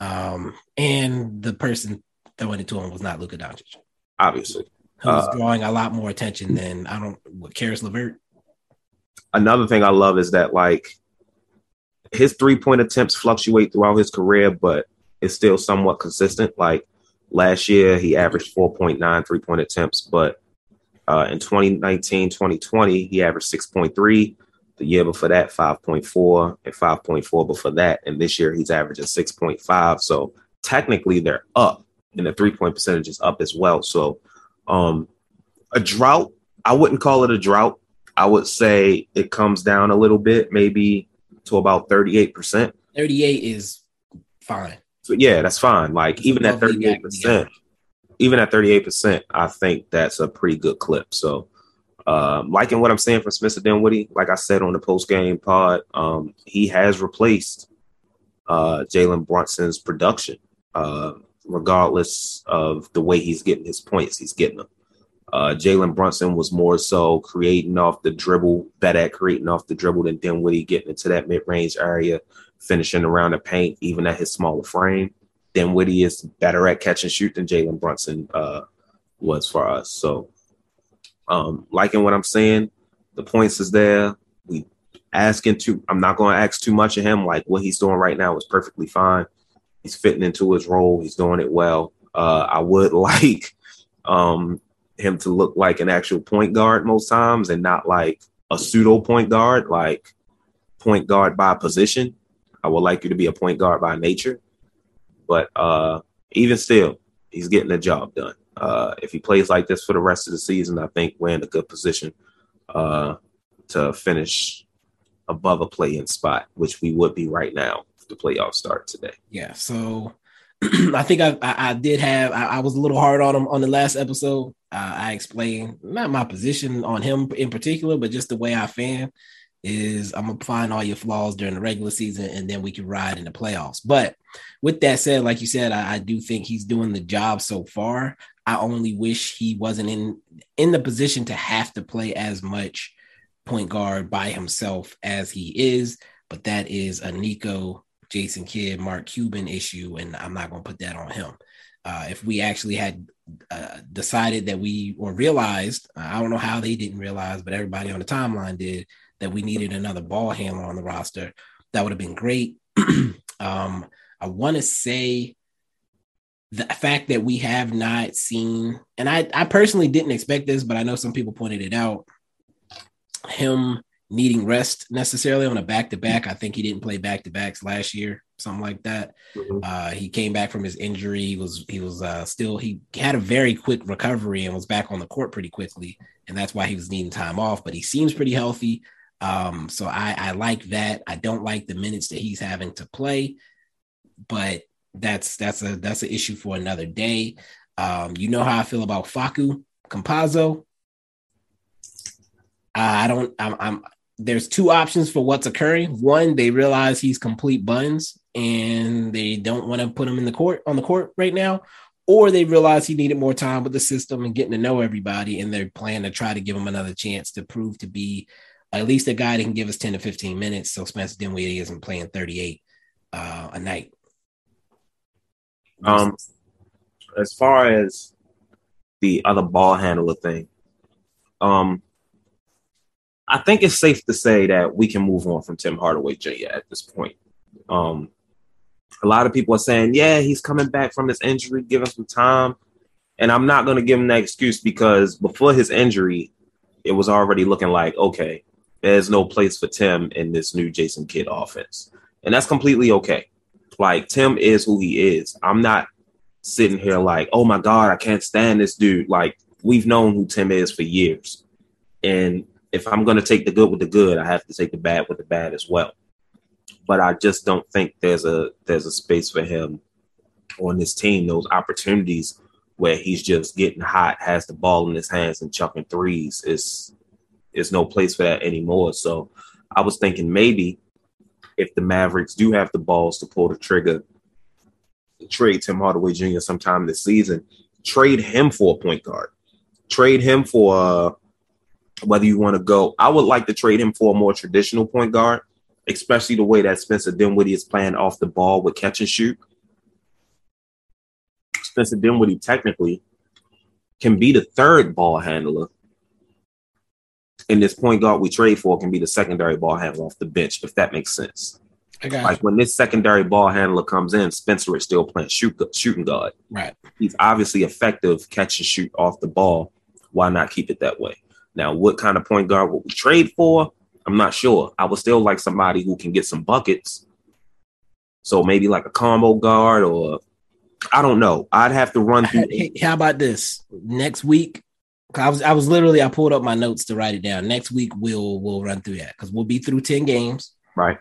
Speaker 3: Um, and the person throwing it to him was not Luka Doncic,
Speaker 2: Obviously.
Speaker 3: who's
Speaker 2: Uh,
Speaker 3: drawing a lot more attention than I don't what Caris LeVert.
Speaker 2: another thing I love is that like his three point attempts fluctuate throughout his career, but it's still somewhat consistent. Like last year, he averaged 4.9 three point attempts, but uh, in 2019, 2020, he averaged 6.3. The year before that, 5.4 and 5.4 before that. And this year, he's averaging 6.5. So technically, they're up, and the three point percentage is up as well. So, um, a drought, I wouldn't call it a drought. I would say it comes down a little bit, maybe to about 38%.
Speaker 3: 38 is fine.
Speaker 2: So yeah, that's fine. Like
Speaker 3: It's
Speaker 2: even at
Speaker 3: above league
Speaker 2: 38%, even at 38%, I think that's a pretty good clip. So um, liking what I'm saying from Spencer Dinwiddie, like I said on the post game pod, um, he has replaced uh, Jalen Brunson's production, uh, regardless of the way he's getting his points, he's getting them. Uh, Jalen Brunson was more so creating off the dribble, better at creating off the dribble than Dinwiddie, getting into that mid range area, finishing around the paint, even at his smaller frame. Dinwiddie is better at catch and shoot than Jalen Brunson uh, was for us. So, um, liking what I'm saying, the points is there. We asking too. I'm not going to ask too much of him. Like what he's doing right now is perfectly fine. He's fitting into his role. He's doing it well. Uh, I would (laughs) like um, him to look like an actual point guard most times and not like a pseudo point guard, like point guard by position. I would like you to be a point guard by nature. But uh, even still, he's getting the job done. Uh, if he plays like this for the rest of the season, I think we're in a good position uh, to finish above a play-in spot, which we would be right now the playoffs start today.
Speaker 3: Yeah, so (clears throat) I think I, I, I did have I, I, was a little hard on him on the last episode. Uh, I explained not my position on him in particular, but just the way I fan is I'm gonna find all your flaws during the regular season, and then we can ride in the playoffs. But with that said, like you said, I, I do think he's doing the job so far. I only wish he wasn't in in the position to have to play as much point guard by himself as he is. But that is a Nico, Jason Kidd, Mark Cuban issue, and I'm not going to put that on him. Uh, if we actually had uh, decided that we or realized, I don't know how they didn't realize, but everybody on the timeline did that we needed another ball handler on the roster, that would have been great. (clears throat) um, I want to say the fact that we have not seen, and I, I personally didn't expect this, but I know some people pointed it out. Him needing rest necessarily on a back to back. I think he didn't play back to backs last year, something like that. Mm-hmm. Uh, he came back from his injury. He was he was uh, still he had a very quick recovery and was back on the court pretty quickly, and that's why he was needing time off. But he seems pretty healthy. Um, so I, I like that. I don't like the minutes that he's having to play, but that's that's a that's an issue for another day. Um, you know how I feel about Facu Campazzo. I don't. I'm, I'm. There's two options for what's occurring. One, they realize he's complete buns and they don't want to put him in the court on the court right now, or they realize he needed more time with the system and getting to know everybody, and they're planning to try to give him another chance to prove to be at least a guy that can give us 10 to 15 minutes so Spencer Dinwiddie isn't playing 38 uh, a night.
Speaker 2: Um, as far as the other ball handler thing, um, I think it's safe to say that we can move on from Tim Hardaway Jr. at this point. Um, a lot of people are saying, yeah, he's coming back from his injury, give him some time. And I'm not going to give him that excuse because before his injury, it was already looking like, okay, there's no place for Tim in this new Jason Kidd offense. And that's completely okay. Like Tim is who he is. I'm not sitting here like, oh my God, I can't stand this dude. Like we've known who Tim is for years. And if I'm gonna take the good with the good, I have to take the bad with the bad as well. But I just don't think there's a there's a space for him on this team, those opportunities where he's just getting hot, has the ball in his hands and chucking threes. Is there's no place for that anymore. So I was thinking maybe if the Mavericks do have the balls to pull the trigger, trade Tim Hardaway Jr. sometime this season, trade him for a point guard, trade him for uh, whether you want to go. I would like to trade him for a more traditional point guard, especially the way that Spencer Dinwiddie is playing off the ball with catch and shoot. Spencer Dinwiddie technically can be the third ball handler and this point guard we trade for can be the secondary ball handler off the bench, if that makes sense. Like when this secondary ball handler comes in, Spencer is still playing shoot, shooting guard.
Speaker 3: Right.
Speaker 2: He's obviously effective catch and shoot off the ball. Why not keep it that way? Now, what kind of point guard would we trade for? I'm not sure. I would still like somebody who can get some buckets. So maybe like a combo guard or I don't know. I'd have to run through.
Speaker 3: How about this? Next week, I was I was literally I pulled up my notes to write it down. Next week we'll we'll run through that because we'll be through 10 games.
Speaker 2: Right.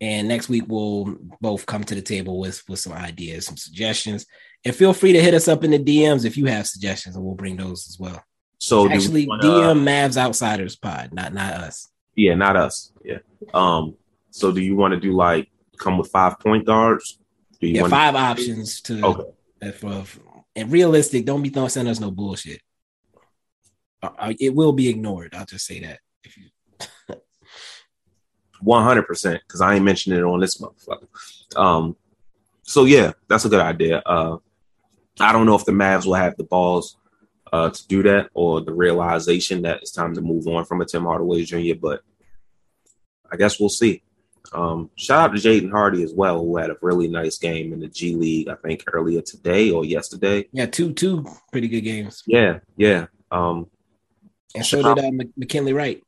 Speaker 3: And next week we'll both come to the table with with some ideas, some suggestions. And feel free to hit us up in the DMs if you have suggestions, and we'll bring those as well.
Speaker 2: So
Speaker 3: actually wanna, DM Mavs Outsiders Pod, not not us.
Speaker 2: Yeah, not us. Yeah. Um. So do you want to do like come with five point guards?
Speaker 3: Do you yeah, want five options to okay. For, and realistic. Don't be throwing sending us no bullshit. Uh, it will be ignored. I'll just say that. If you (laughs)
Speaker 2: one hundred percent, because I ain't mentioning it on this motherfucker. Um, so yeah, that's a good idea. Uh, I don't know if the Mavs will have the balls uh, to do that or the realization that it's time to move on from a Tim Hardaway Jr. But I guess we'll see. Um, shout out to Jaden Hardy as well, who had a really nice game in the G League. I think earlier today or yesterday.
Speaker 3: Yeah, two two pretty good games.
Speaker 2: Yeah, yeah. Um,
Speaker 3: and so did uh, McKinley Wright.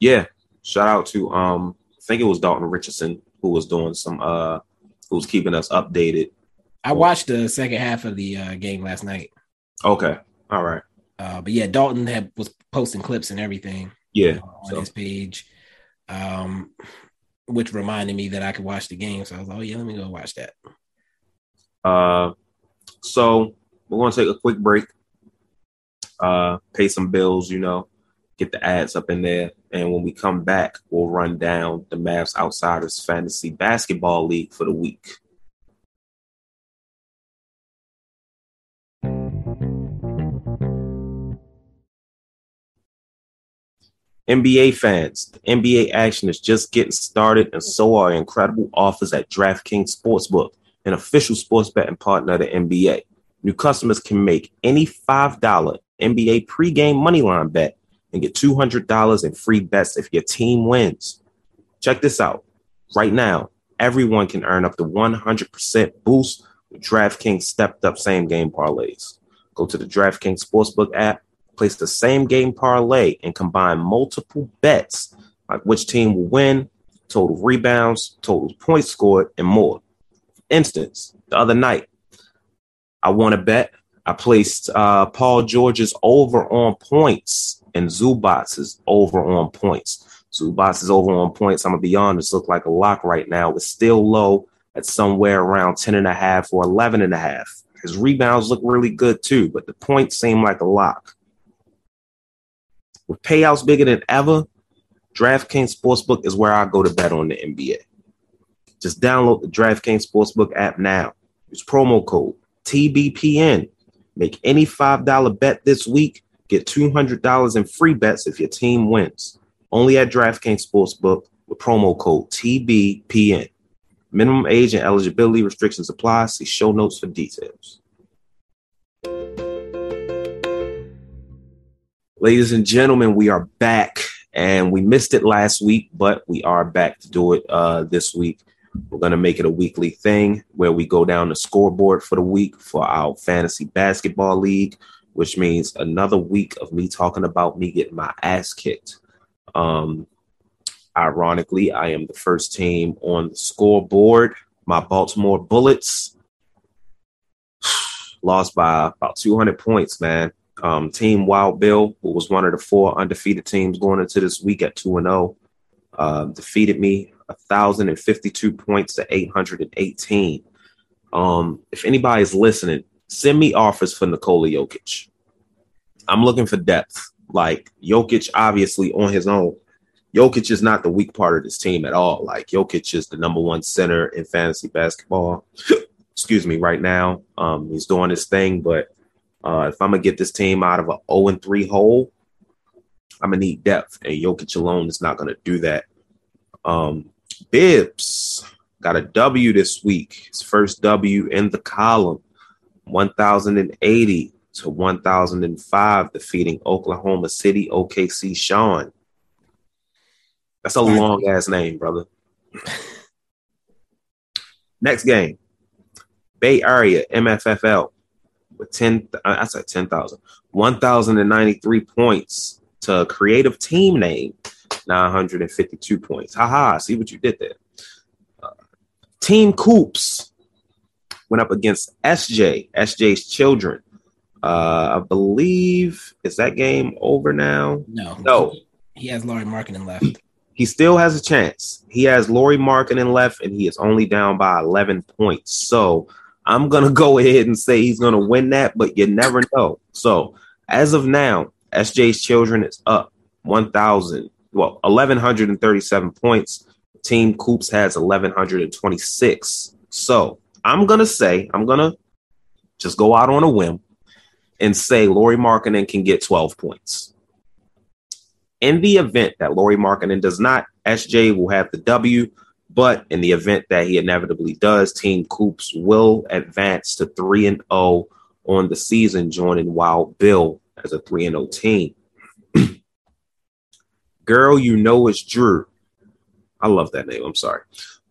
Speaker 2: Yeah. Shout out to um I think it was Dalton Richardson who was doing some uh who was keeping us updated.
Speaker 3: I watched the second half of the uh, game last night.
Speaker 2: Okay. All right.
Speaker 3: Uh, but yeah, Dalton had was posting clips and everything.
Speaker 2: Yeah.
Speaker 3: Uh, on so. his page. Um which reminded me that I could watch the game. So I was like, oh yeah, let me go watch that.
Speaker 2: Uh, so we're gonna take a quick break. Uh, pay some bills, you know, get the ads up in there, and when we come back, we'll run down the Mavs Outsiders Fantasy Basketball League for the week. NBA fans, the NBA action is just getting started, and so are incredible offers at DraftKings Sportsbook, an official sports betting partner of the NBA. New customers can make any $5 NBA pregame moneyline bet and get $200 in free bets if your team wins. Check this out. Right now, everyone can earn up to 100% boost with DraftKings stepped up same game parlays. Go to the DraftKings Sportsbook app place the same game parlay and combine multiple bets like which team will win, total rebounds, total points scored, and more. For instance, the other night, I won a bet. I placed uh, Paul George's over on points and Zubac's is over on points. Zubac's is over on points. I'm gonna be honest, look like a lock right now. It's still low at somewhere around 10 and a half or 11 and a half. His rebounds look really good too, but the points seem like a lock. With payouts bigger than ever, DraftKings Sportsbook is where I go to bet on the NBA. Just download the DraftKings Sportsbook app now. Use promo code TBPN. Make any $5 bet this week. Get $200 in free bets if your team wins. Only at DraftKings Sportsbook with promo code TBPN. Minimum age and eligibility restrictions apply. See show notes for details. Ladies and gentlemen, we are back and we missed it last week, but we are back to do it uh, this week. We're going to make it a weekly thing where we go down the scoreboard for the week for our fantasy basketball league, which means another week of me talking about me getting my ass kicked. Um, ironically, I am the first team on the scoreboard. My Baltimore Bullets (sighs) lost by about 200 points, man. Um, team Wild Bill, who was one of the four undefeated teams going into this week at 2 0, uh, defeated me 1,052 points to 818. Um, if anybody's listening, send me offers for Nikola Jokic. I'm looking for depth. Like Jokic, obviously on his own, Jokic is not the weak part of this team at all. Like Jokic is the number one center in fantasy basketball. (laughs) Excuse me, right now. Um, he's doing his thing, but uh, if I'm gonna get this team out of an 0 and 3 hole, I'm gonna need depth, and Jokic alone is not gonna do that. Um, Bibbs got a W this week. His first W in the column, 1,080 to 1,005, defeating Oklahoma City OKC Sean. That's a long ass name, brother. Next game, Bay Area MFFL with 10, uh, I said 10,000, 1,093 points to a creative team name, 952 points. Haha, see what you did there. Uh, team Coops went up against SJ, SJ's children. Uh, I believe, is that game over now?
Speaker 3: No.
Speaker 2: No.
Speaker 3: He has Lauri Markkanen left.
Speaker 2: He still has a chance. He has Lauri Markkanen left, and he is only down by 11 points. So I'm gonna (laughs) go ahead and say he's gonna win that, but you never know. So as of now, SJ's Children is up 1,000, well, 1,137 points. Team Coops has 1,126. So I'm gonna say I'm gonna just go out on a whim and say Lauri Markkanen can get 12 points. In the event that Lauri Markkanen does not, SJ will have the W but in the event that he inevitably does, Team Coops will advance to 3 and 0 on the season, joining Wild Bill as a 3 and 0 team. Girl, you know it's Drew. I love that name. I'm sorry.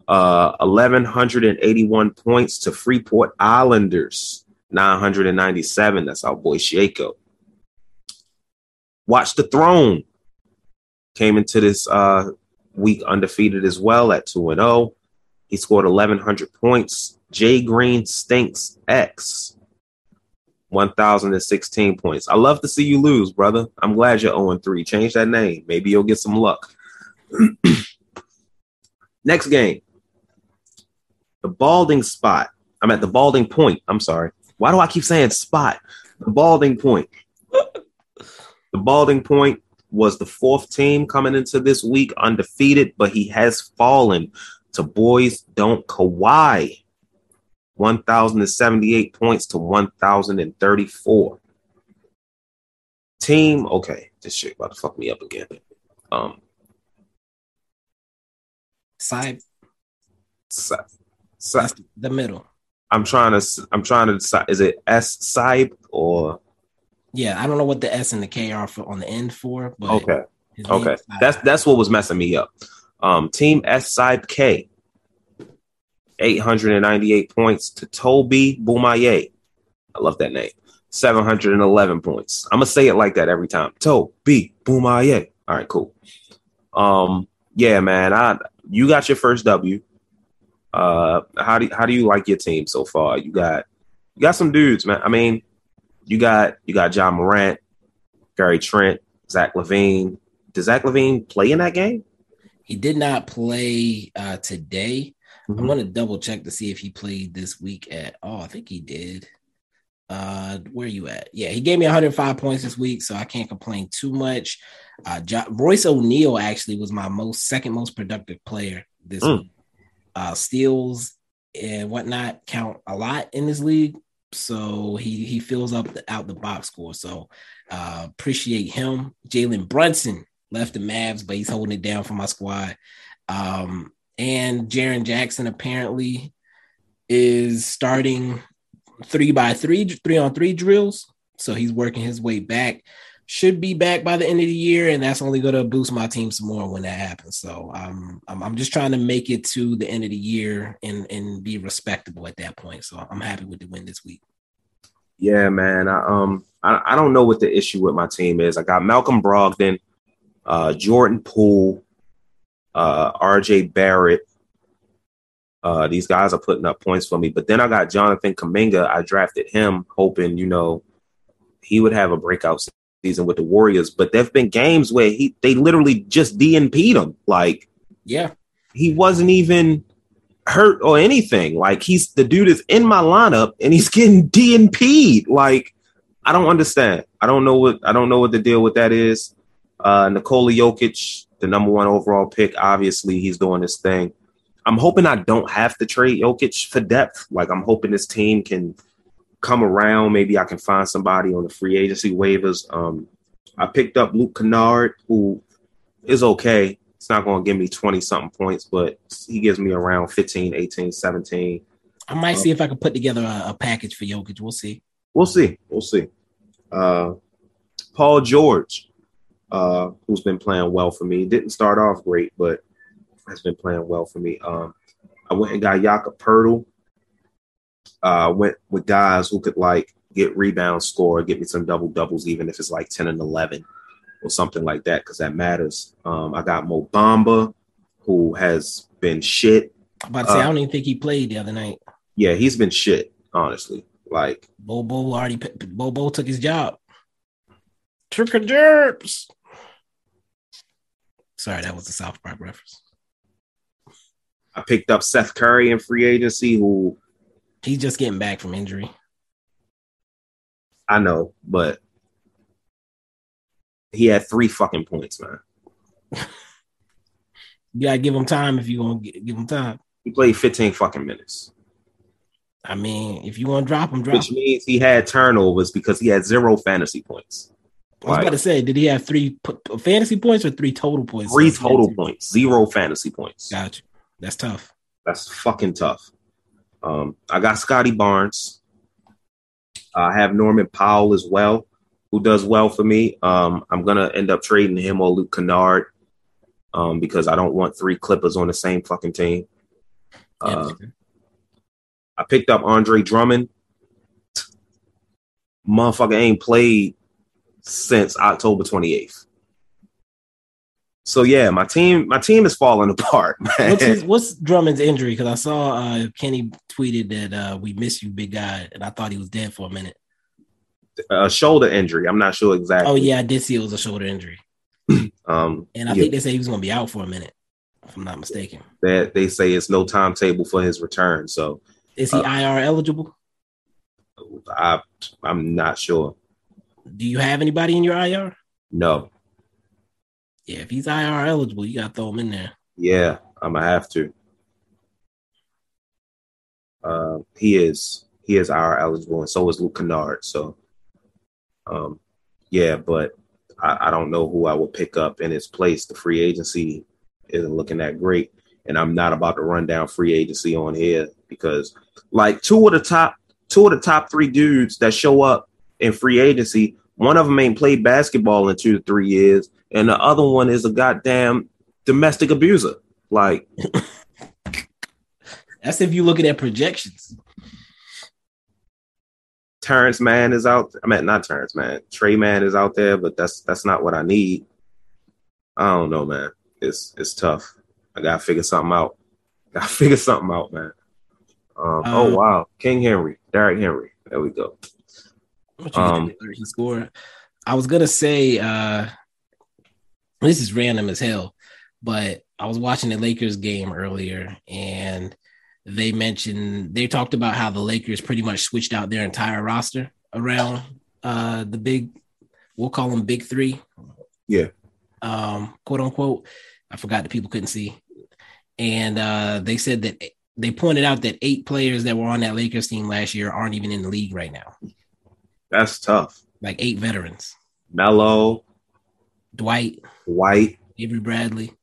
Speaker 2: Uh, 1,181 points to Freeport Islanders, 997. That's our boy Shako. Watch the Throne came into this uh, week undefeated as well at 2 and 0. He scored 1,100 points. Jay Green stinks X. 1,016 points. I love to see you lose, brother. I'm glad you're 0 3. Change that name. Maybe you'll get some luck. (clears throat) Next game. The balding spot. I'm at the balding point. I'm sorry. Why do I keep saying spot? The balding point. the balding point was the fourth team coming into this week undefeated, but he has fallen to boys don't Kawhi. 1,078 points to 1,034. Team, okay, this shit about to fuck me up again. Um,
Speaker 3: Side,
Speaker 2: si- si-
Speaker 3: that's the middle.
Speaker 2: I'm trying to, I'm trying to decide, is it S Sibe or
Speaker 3: Yeah, I don't know what the S and the K are for on the end for, but
Speaker 2: okay, okay, that's that's what was messing me up. Um, Team S Sibe K, 898 points to Toby Boumaye. I love that name. 711 points. I'm gonna say it like that every time. Toby Boumaye. All right, cool. Um, yeah, man. I you got your first W. Uh, how do how do you like your team so far? You got you got some dudes, man. I mean, you got you got Ja Morant, Gary Trent, Zach LaVine. Does Zach LaVine play in that game?
Speaker 3: He did not play uh, today. I'm
Speaker 2: Mhm.
Speaker 3: going to double check to see if he played this week at. all. I think he did. Uh, where you at? Yeah, he gave me 105 points this week, so I can't complain too much. Uh, jo- Royce O'Neale actually was my most second most productive player this
Speaker 2: Mm.
Speaker 3: week. Uh, steals and whatnot count a lot in this league, so he he fills up the, out the box score. So uh, appreciate him. Jalen Brunson left the Mavs, but he's holding it down for my squad. Um, and Jaren Jackson apparently is starting three by three, three on three drills. So he's working his way back. Should be back by the end of the year, and that's only going to boost my team some more when that happens. So um, I'm, I'm just trying to make it to the end of the year and and be respectable at that point. So I'm happy with the win this week.
Speaker 2: Yeah, man. I um I, I don't know what the issue with my team is. I got Malcolm Brogdon, uh, Jordan Poole, uh, RJ Barrett. Uh, these guys are putting up points for me. But then I got Jonathan Kuminga. I drafted him hoping, you know, he would have a breakout season with the Warriors. But there've been games where he they literally just DNP'd him. Like
Speaker 3: Yeah,
Speaker 2: he wasn't even hurt or anything. Like he's the dude is in my lineup and he's getting DNP'd. Like I don't understand. I don't know what I don't know what the deal with that is. Uh Nikola Jokic, the number one overall pick, obviously he's doing this thing. I'm hoping I don't have to trade Jokic for depth. Like I'm hoping this team can come around. Maybe I can find somebody on the free agency waivers. Um I picked up Luke Kennard, who is okay. It's not going to give me 20 something points, but he gives me around 15, 18, 17.
Speaker 3: I might see if I can put together a, a package for Jokic. We'll see.
Speaker 2: We'll see. We'll see. Uh, Paul George, uh, who's been playing well for me, didn't start off great, but has been playing well for me. Um, I went and got Jakob Poeltl. Uh, went with guys who could like get rebounds, score, get me some double doubles, even if it's like 10 and 11 or something like that, because that matters. Um, I got Mo Bamba, who has been shit.
Speaker 3: I'm about to say
Speaker 2: Uh,
Speaker 3: I don't even think he played the other night.
Speaker 2: Yeah, he's been shit, honestly. Like,
Speaker 3: Bobo already Bobo took his job. Trick or jerks. Sorry, that was the South Park reference.
Speaker 2: I picked up Seth Curry in free agency, who
Speaker 3: He's just getting back from injury.
Speaker 2: I know, but he had three fucking points, man. (laughs)
Speaker 3: You gotta give him time if you to give him time.
Speaker 2: He played 15 fucking minutes,
Speaker 3: I mean, if you want to drop him, drop
Speaker 2: which
Speaker 3: him.
Speaker 2: means he had turnovers because he had zero fantasy points.
Speaker 3: I was about to say, did he have three p- fantasy points or three total points?
Speaker 2: Three total points, zero fantasy points.
Speaker 3: Gotcha. That's tough.
Speaker 2: That's fucking tough. Um, I got Scottie Barnes. I have Norman Powell as well, who does well for me. Um, I'm gonna end up trading him or Luke Kennard um, because I don't want three Clippers on the same fucking team. Uh, I picked up Andre Drummond. Motherfucker ain't played since October 28th. So yeah, my team, my team is falling (laughs) apart, man.
Speaker 3: what's, his, what's Drummond's injury? Because I saw uh, Kenny tweeted that uh, we miss you, big guy, and I thought he was dead for a minute.
Speaker 2: a shoulder injury. I'm not sure exactly.
Speaker 3: Oh yeah, I did see it was a shoulder injury, (clears throat)
Speaker 2: Um,
Speaker 3: and I
Speaker 2: yeah.
Speaker 3: think they said he was going to be out for a minute. if I'm not mistaken.
Speaker 2: That they say it's no timetable for his return. So
Speaker 3: Is he
Speaker 2: Uh,
Speaker 3: IR eligible?
Speaker 2: I I'm not sure.
Speaker 3: Do you have anybody in your IR?
Speaker 2: No.
Speaker 3: Yeah, if he's IR eligible, you gotta throw him in there.
Speaker 2: Yeah, I'm gonna have to. Uh, he is he is IR eligible, and so is Luke Kennard. So, um, yeah, but I, I don't know who I would pick up in his place. The free agency isn't looking that great, and I'm not about to run down free agency on here because, like, two of the top two of the top three dudes that show up in free agency, one of them ain't played basketball in two to three years, and the other one is a goddamn domestic abuser. Like, (laughs)
Speaker 3: That's if you looking at projections.
Speaker 2: Terance Mann is out. I mean, not Terance Mann. Tre Mann is out there, but that's that's not what I need. I don't know, man. It's it's tough. I gotta figure something out. (laughs) Gotta figure something out, man. Um, oh
Speaker 3: Um,
Speaker 2: wow, King Henry, Derrick Henry. There we go.
Speaker 3: What you
Speaker 2: Um,
Speaker 3: think he scored? I was gonna say uh this is random as hell, but I was watching the Lakers game earlier and they mentioned they talked about how the Lakers pretty much switched out their entire roster around uh the big we'll call them big three.
Speaker 2: Yeah.
Speaker 3: Um, quote unquote. I forgot that people couldn't see. And uh they said that they pointed out that eight players that were on that Lakers team last year aren't even in the league right now.
Speaker 2: That's tough.
Speaker 3: Like eight veterans.
Speaker 2: Melo,
Speaker 3: Dwight,
Speaker 2: White,
Speaker 3: Avery Bradley,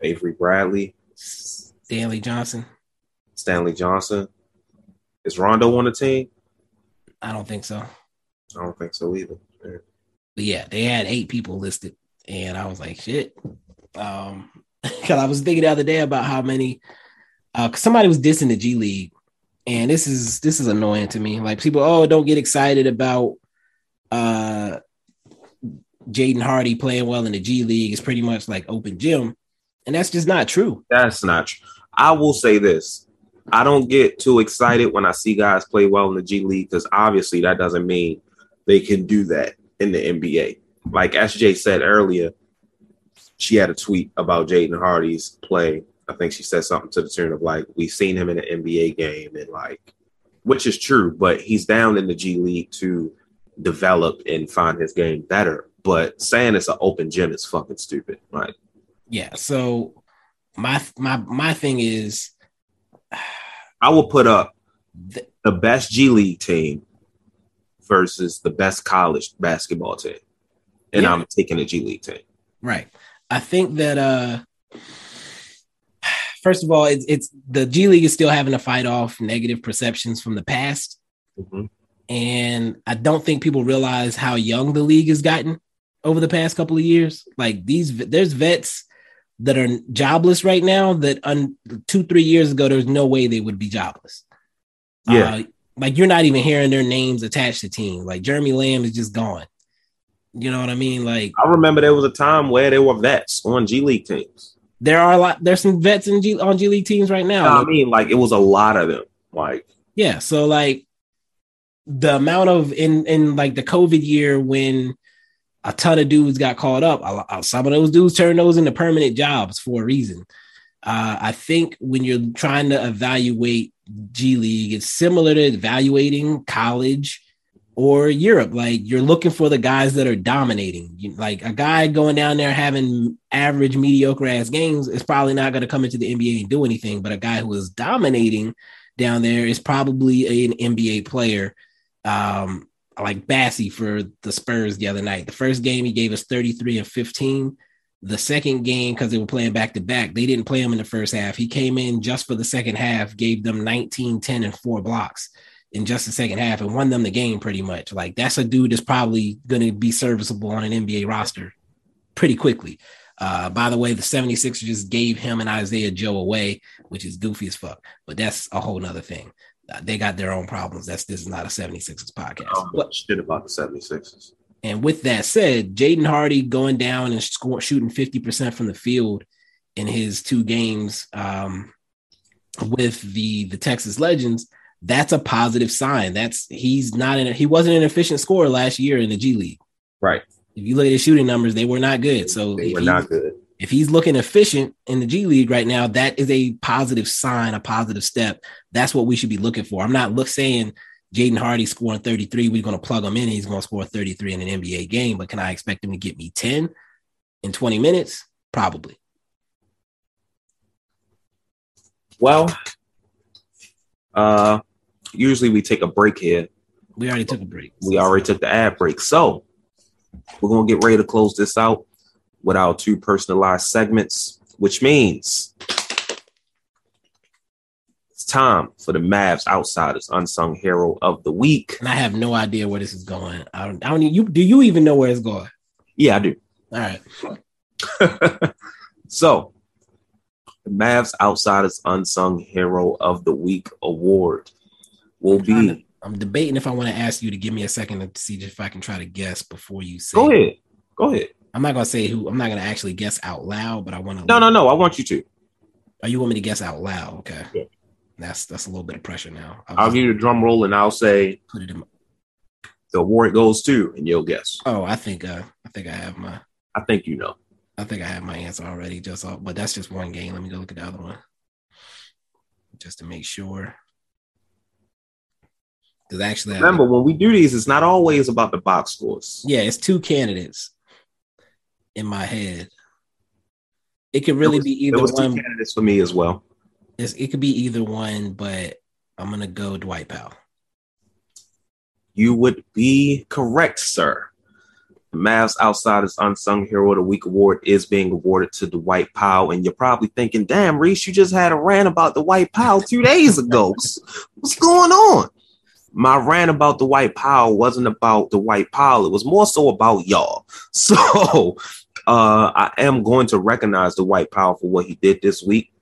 Speaker 2: Avery Bradley,
Speaker 3: Stanley Johnson.
Speaker 2: Stanley Johnson. Is Rondo on the team?
Speaker 3: I don't think so.
Speaker 2: I don't think so either. Yeah.
Speaker 3: But yeah, they had eight people listed, and I was like, shit. Um, (laughs) because I was thinking the other day about how many. Uh, somebody was dissing the G League, and this is this is annoying to me. Like people, oh, don't get excited about uh Jaden Hardy playing well in the G League. It's pretty much like open gym, and that's just not true.
Speaker 2: That's not true. I will say this. I don't get too excited when I see guys play well in the G League because obviously that doesn't mean they can do that in the NBA. Like SJ said earlier, she had a tweet about Jaden Hardy's play. I think she said something to the tune of like, we've seen him in an NBA game and like, which is true, but he's down in the G League to develop and find his game better. But saying it's an open gym is fucking stupid. Like,
Speaker 3: Yeah. So my my my thing is
Speaker 2: I will put up
Speaker 3: th-
Speaker 2: the best G League team versus the best college basketball team. And
Speaker 3: Yeah.
Speaker 2: I'm taking a G League team.
Speaker 3: Right. I think that uh first of all, it's it's the G League is still having to fight off negative perceptions from the past. And I don't think people realize how young the league has gotten over the past couple of years. Like these there's vets that are jobless right now that un, two, three years ago, there's no way they would be jobless.
Speaker 2: Yeah.
Speaker 3: Uh, like you're not even hearing their names attached to teams. Like Jeremy Lamb is just gone. You know what I mean? Like
Speaker 2: I remember there was a time where there were vets on G League teams.
Speaker 3: There are a lot. There's some vets in G on G League teams right now.
Speaker 2: I mean, like it was a lot of them. Like,
Speaker 3: Yeah, so like the amount of in in like the COVID year when a ton of dudes got called up, a- a- some of those dudes turned those into permanent jobs for a reason. Uh, I think when you're trying to evaluate G League, it's similar to evaluating college or Europe. Like you're looking for the guys that are dominating. You, like a guy going down there having average, mediocre ass games is probably not going to come into the NBA and do anything. But a guy who is dominating down there is probably an NBA player. Um, like Bassey for the Spurs the other night. The first game he gave us 33 and 15. The second game, because they were playing back to back, they didn't play him in the first half. He came in just for the second half, gave them 19, 10, and four blocks in just the second half and won them the game pretty much. Like that's a dude that's probably going to be serviceable on an NBA roster pretty quickly. Uh, by the way, the 76ers just gave him and Isaiah Joe away, which is goofy as fuck, but that's a whole nother thing. Uh, they got their own problems. That's this is not a 76ers podcast.
Speaker 2: I don't
Speaker 3: But
Speaker 2: shit about the 76ers.
Speaker 3: and with that said, Jaden Hardy going down and score, shooting 50% from the field in his two games um, with the the Texas Legends, that's a positive sign. That's he's not in a, he wasn't an efficient scorer last year in the G League.
Speaker 2: Right.
Speaker 3: If you look at his shooting numbers, they were not good. So
Speaker 2: They
Speaker 3: if
Speaker 2: were not good.
Speaker 3: If he's looking efficient in the G League right now, that is a positive sign, a positive step. That's what we should be looking for. I'm not look saying Jaden Hardy scoring 33. We're going to plug him in. he's going to score 33 in an NBA game. But can I expect him to get me 10 in 20 minutes? Probably.
Speaker 2: Well, uh, usually we take a break here.
Speaker 3: We already took a break.
Speaker 2: We already took the ad break. So we're going to get ready to close this out with our two personalized segments, which means it's time for the Mavs Outsiders Unsung Hero of the Week.
Speaker 3: And I have no idea where this is going. I don't, I don't you do you even know where it's going?
Speaker 2: Yeah, I do.
Speaker 3: All right. (laughs)
Speaker 2: so the Mavs Outsiders Unsung Hero of the Week award will be.
Speaker 3: To, I'm debating if I want to ask you to give me a second to see if I can try to guess before you say.
Speaker 2: Go ahead. Go ahead.
Speaker 3: I'm not gonna say who. I'm not gonna actually guess out loud, but I want to.
Speaker 2: No, no, no. I want you to.
Speaker 3: Oh, you want me to guess out loud? Okay.
Speaker 2: Yeah.
Speaker 3: That's that's a little bit of pressure now.
Speaker 2: I'll, I'll give you a drum roll and I'll say
Speaker 3: put it in. My...
Speaker 2: The award goes to, and you'll guess.
Speaker 3: Oh, I think uh, I think I have my.
Speaker 2: I think you know.
Speaker 3: I think I have my answer already. Just off, but that's just one game. Let me go look at the other one, just to make sure. Because actually,
Speaker 2: remember when we do these, it's not always about the box scores.
Speaker 3: Yeah, it's two candidates in my head. It could really
Speaker 2: was,
Speaker 3: be either one.
Speaker 2: candidates for me as well.
Speaker 3: It could be either one, but I'm gonna go Dwight Powell.
Speaker 2: You would be correct, sir. The Mavs Outsiders Unsung Hero of the Week award is being awarded to Dwight Powell. And you're probably thinking, damn, Reese, you just had a rant about the Dwight Powell two days ago. (laughs) What's going on? My rant about the Dwight Powell wasn't about the Dwight Powell. It was more so about y'all. (laughs) So uh, I am going to recognize the Dwight Powell for what he did this week.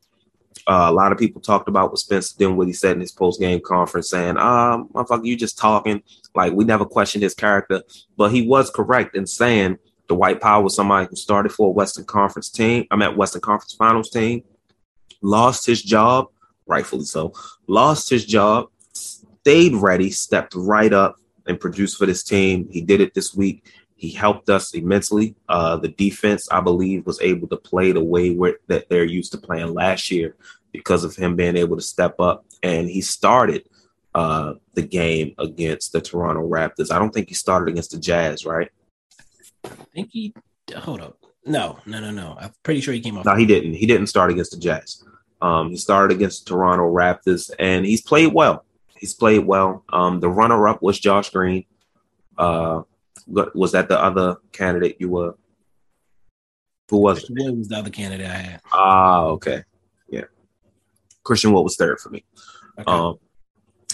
Speaker 2: Uh, a lot of people talked about what Spencer Dinwiddie said in his post game conference, saying, "Um, motherfucker, you just talking." Like we never questioned his character, but he was correct in saying the Dwight Powell was somebody who started for a Western Conference team. I'm at Western Conference Finals team, lost his job, rightfully so, lost his job, stayed ready, stepped right up, and produced for this team. He did it this week. He helped us immensely. Uh, the defense, I believe, was able to play the way that they're used to playing last year because of him being able to step up. And he started uh, the game against the Toronto Raptors. I don't think he started against the Jazz, right?
Speaker 3: I think he. Hold up. No, no, no, no. I'm pretty sure he came off.
Speaker 2: No, he didn't. He didn't start against the Jazz. Um, he started against the Toronto Raptors, and he's played well. He's played well. Um, the runner-up was Josh Green. Uh, was that the other candidate you were? Who was
Speaker 3: it? What was the other candidate I had?
Speaker 2: Ah, okay, yeah. Christian Wood was third for me. Okay. Um,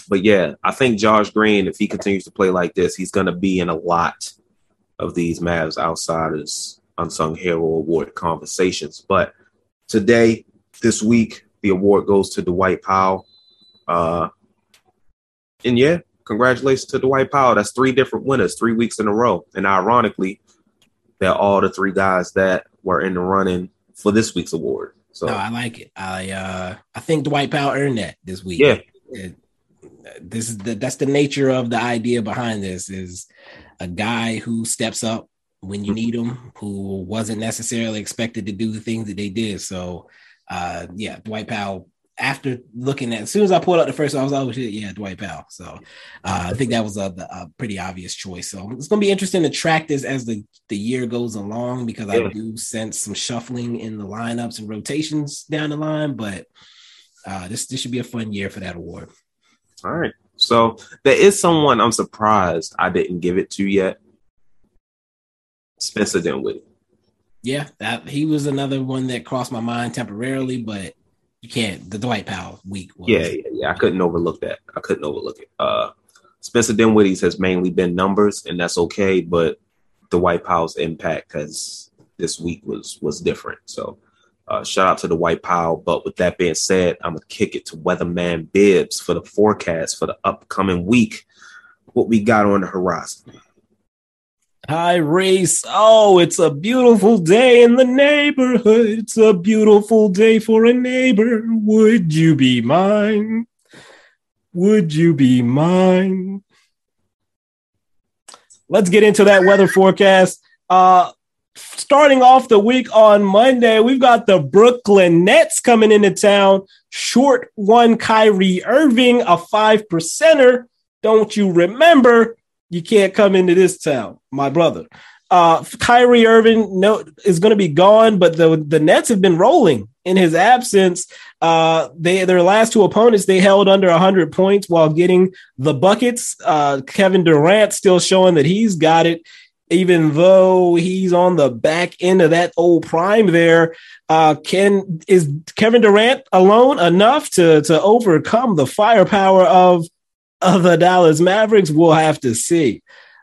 Speaker 2: but yeah, I think Josh Green, if he continues to play like this, he's going to be in a lot of these Mavs outsiders unsung hero award conversations. But today, this week, the award goes to Dwight Powell. Uh, and yeah, congratulations to Dwight Powell. That's three different winners, three weeks in a row. And ironically, they're all the three guys that were in the running for this week's award. So
Speaker 3: no, I like it. I uh I think Dwight Powell earned that this week.
Speaker 2: Yeah.
Speaker 3: It, this is the that's the nature of the idea behind this is a guy who steps up when you need him, who wasn't necessarily expected to do the things that they did. So uh yeah, Dwight Powell after looking at as soon as I pulled out the first one, I was like, oh shit, yeah, Dwight Powell. So uh, I think that was a, a, pretty obvious choice. So it's gonna be interesting to track this as the, the year goes along because yeah. I do sense some shuffling in the lineups and rotations down the line, but uh, this this should be a fun year for that award.
Speaker 2: All right. So there is someone I'm surprised I didn't give it to yet. Spencer Dinwiddie.
Speaker 3: Yeah, that he was another one that crossed my mind temporarily, but you can't. The Dwight Powell week.
Speaker 2: Was. Yeah, yeah, yeah. I couldn't overlook that. I couldn't overlook it. Uh, Spencer Dinwiddie's has mainly been numbers, and that's okay. But the Dwight Powell's impact has this week was was different. So uh, shout out to the Dwight Powell. But with that being said, I'm gonna kick it to Weatherman Bibbs for the forecast for the upcoming week. What we got on the horizon.
Speaker 3: Hi, Reese. Oh, it's a beautiful day in the neighborhood. It's a beautiful day for a neighbor. Would you be mine? Would you be mine? Let's get into that weather forecast. Uh, starting off the week on Monday, we've got the Brooklyn Nets coming into town. Short one Kyrie Irving, a five percenter. Don't you remember? You can't come into this town, my brother. Uh, Kyrie Irving no is going to be gone, but the the Nets have been rolling in his absence. Uh, they their last two opponents they held under 100 points while getting the buckets. Uh, Kevin Durant still showing that he's got it even though he's on the back end of that old prime there, uh, can is Kevin Durant alone enough to to overcome the firepower of of the Dallas Mavericks? We'll have to see.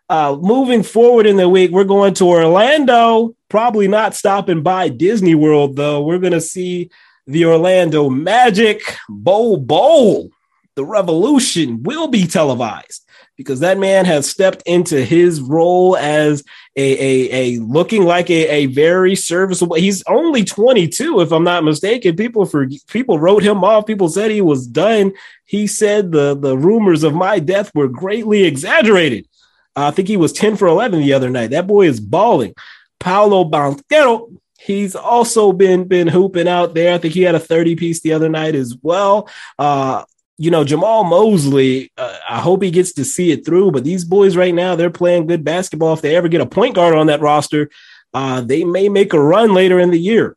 Speaker 3: Uh, moving forward in the week, we're going to Orlando. Probably not stopping by Disney World though. We're going to see the Orlando Magic Bol Bol. The revolution will be televised because that man has stepped into his role as a, a, a looking like a, a very serviceable. He's only 22, if I'm not mistaken. People for people wrote him off. People said he was done. He said the, the rumors of my death were greatly exaggerated. I think he was 10 for 11 the other night. That boy is balling. Paolo Banchero, he's also been been hooping out there. I think he had a 30 piece the other night as well. Uh, you know, Jamahl Mosley, uh, I hope he gets to see it through. But these boys right now, they're playing good basketball. If they ever get a point guard on that roster, uh, they may make a run later in the year.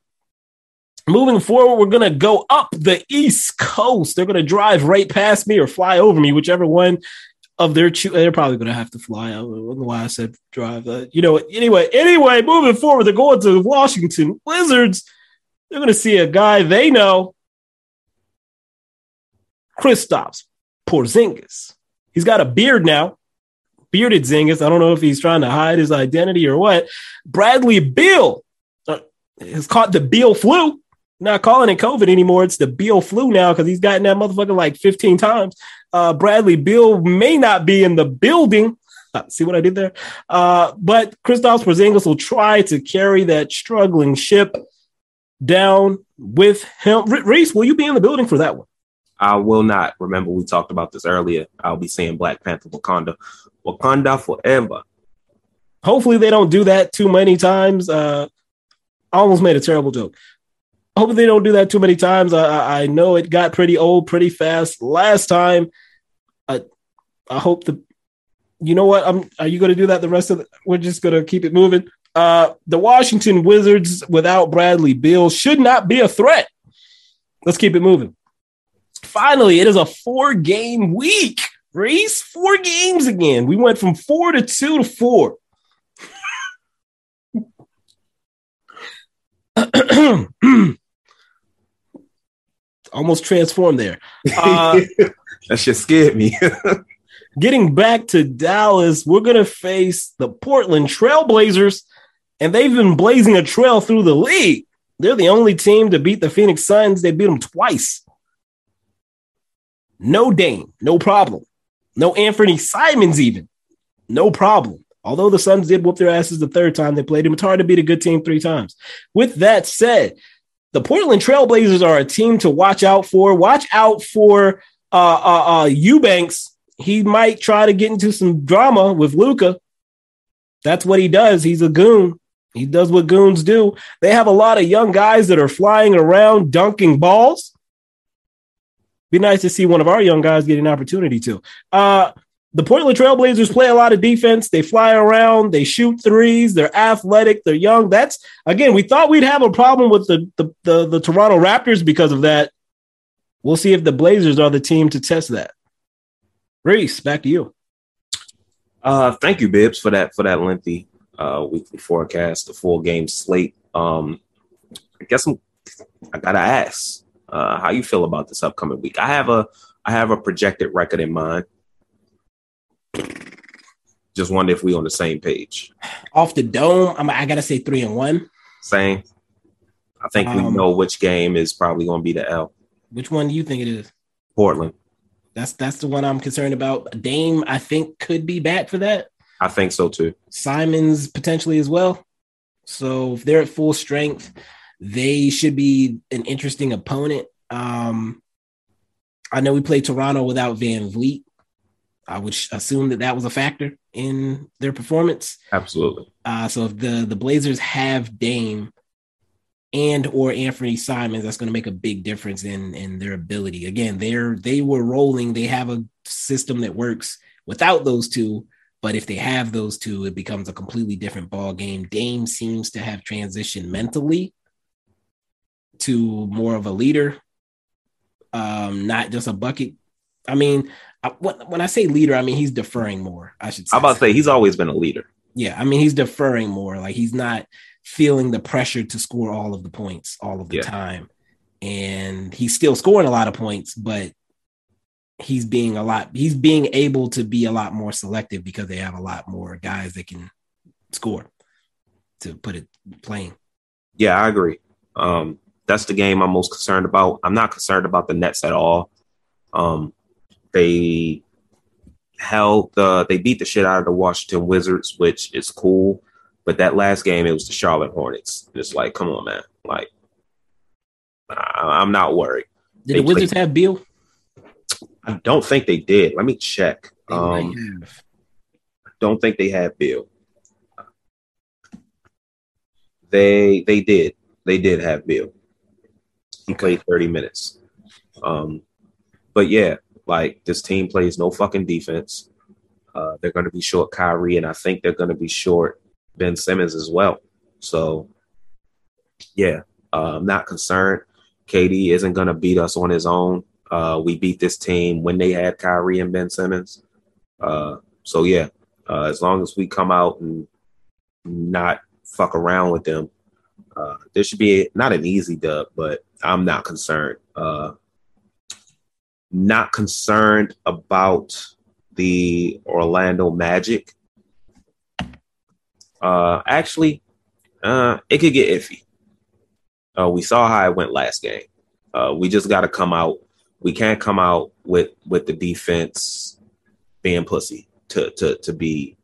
Speaker 3: Moving forward, we're going to go up the East Coast. They're going to drive right past me or fly over me, whichever one of their cho- they're probably going to have to fly. I don't know why I said drive. Uh, you know, anyway, anyway, moving forward, they're going to the Washington Wizards. They're going to see a guy they know Kristaps Porzingis. He's got a beard now, bearded Zingis. I don't know if he's trying to hide his identity or what. Bradley Beal uh, has caught the Beal flu. Not calling it COVID anymore. It's the Beal flu now because he's gotten that motherfucker like 15 times. Uh, Bradley Beal may not be in the building. Uh, see what I did there? Uh, but Kristaps Porzingis will try to carry that struggling ship down with him. Reese, will you be in the building for that one?
Speaker 2: I will not. Remember, we talked about this earlier. I'll be saying Black Panther Wakanda. Wakanda forever.
Speaker 3: Hopefully, they don't do that too many times. Uh, I almost made a terrible joke. Hopefully, they don't do that too many times. I, I know it got pretty old pretty fast last time. I, I hope the. You know what? I'm. Are you going to do that the rest of the? We're just going to keep it moving. Uh, the Washington Wizards without Bradley Beal should not be a threat. Let's keep it moving. Finally, it is a four game week. Reese, four games again. We went from four to two to four. (clears throat) Almost transformed there. Uh, (laughs)
Speaker 2: that shit scared me. (laughs)
Speaker 3: getting back to Dallas, we're going to face the Portland Trailblazers, and they've been blazing a trail through the league. They're the only team to beat the Phoenix Suns. They beat them twice. No Dame, no problem. No Anthony Simons, even. No problem. Although the Suns did whoop their asses the third time they played him, it's hard to beat a good team three times. With that said, the Portland Trailblazers are a team to watch out for. Watch out for uh, uh, uh, Eubanks. He might try to get into some drama with Luka. That's what he does. He's a goon. He does what goons do. They have a lot of young guys that are flying around dunking balls. Be nice to see one of our young guys get an opportunity to. Uh, the Portland Trailblazers play a lot of defense. They fly around, they shoot threes, they're athletic, they're young. That's again, we thought we'd have a problem with the the, the, the Toronto Raptors because of that. We'll see if the Blazers are the team to test that. Reese, back to you.
Speaker 2: Uh, thank you, Bibbs, for that for that lengthy uh, weekly forecast, the full game slate. Um, I guess I'm, I gotta ask, uh, how you feel about this upcoming week. I have a I have a projected record in mind. Just wonder if we on the same page.
Speaker 3: Off the dome, I'm, I gotta say three and one.
Speaker 2: Same. I think um, we know which game is probably going to be the L.
Speaker 3: Which one do you think it is?
Speaker 2: Portland.
Speaker 3: That's that's the one I'm concerned about. Dame, I think, could be back for that.
Speaker 2: I think so too.
Speaker 3: Simons potentially as well. So if they're at full strength, they should be an interesting opponent. Um, I know we played Toronto without VanVleet. I would assume that that was a factor in their performance.
Speaker 2: Absolutely.
Speaker 3: Uh, so if the the Blazers have Dame and or Anthony Simons, that's going to make a big difference in in their ability. Again, they're they were rolling. They have a system that works without those two, but if they have those two, it becomes a completely different ball game. Dame seems to have transitioned mentally to more of a leader, um, not just a bucket. I mean, I, when I say leader, I mean he's deferring more. I should.
Speaker 2: Say. I'm about to say he's always been a leader.
Speaker 3: Yeah, I mean he's deferring more. Like he's not feeling the pressure to score all of the points all of the yeah. time, and he's still scoring a lot of points, but he's being a lot. He's being able to be a lot more selective because they have a lot more guys that can score. To put it plain.
Speaker 2: Yeah, I agree. Um, that's the game I'm most concerned about. I'm not concerned about the Nets at all. Um, they held the they beat the shit out of the Washington Wizards, which is cool. But that last game, it was the Charlotte Hornets. It's like, come on, man. Like, I, am not worried.
Speaker 3: Did they the Wizards played, have Beal?
Speaker 2: I don't think they did. Let me check. Um, I don't think they had Beal. They they did. They did have Beal. He played 30 minutes. Um, but yeah, like this team plays no fucking defense. Uh, they're going to be short Kyrie, and I think they're going to be short Ben Simmons as well. So, yeah, uh, I'm not concerned. KD isn't going to beat us on his own. Uh, we beat this team when they had Kyrie and Ben Simmons. Uh, so yeah, uh, as long as we come out and not fuck around with them, uh, there should be not an easy dub, but I'm not concerned. Uh, not concerned about the Orlando Magic. Uh, actually, uh, it could get iffy. Uh, we saw how it went last game. Uh, we just got to come out. We can't come out with with the defense being pussy to to to be,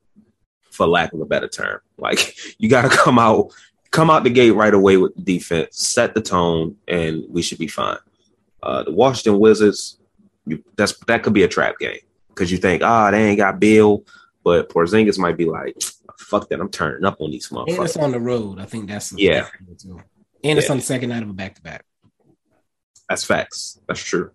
Speaker 2: for lack of a better term. Like (laughs) you got to come out come out the gate right away with the defense, set the tone, and we should be fine. Uh, the Washington Wizards, you, that's that could be a trap game because you think, ah, oh, they ain't got Beal, but Porzingis might be like, fuck that, I'm turning up on these motherfuckers.
Speaker 3: And it's on the road. I think that's
Speaker 2: yeah.
Speaker 3: And it's on the second night of a back to back.
Speaker 2: That's facts. That's true.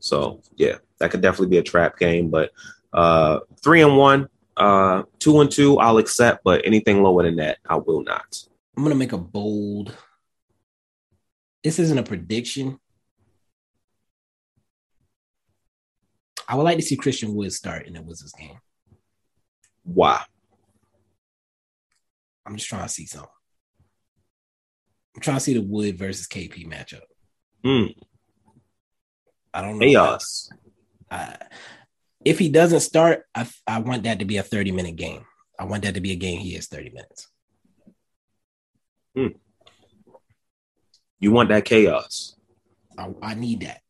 Speaker 2: So yeah, that could definitely be a trap game. But uh, three and one, uh, two and two, I'll accept. But anything lower than that, I will not.
Speaker 3: I'm gonna make a bold. This isn't a prediction. I would like to see Christian Wood start in the Wizards game.
Speaker 2: Why?
Speaker 3: I'm just trying to see something. I'm trying to see the Wood versus KP matchup.
Speaker 2: Hmm.
Speaker 3: I don't know.
Speaker 2: Chaos.
Speaker 3: I, if he doesn't start, I, I want that to be a 30 minute game. I want that to be a game he has 30 minutes.
Speaker 2: Hmm. You want that chaos.
Speaker 3: I, I need that.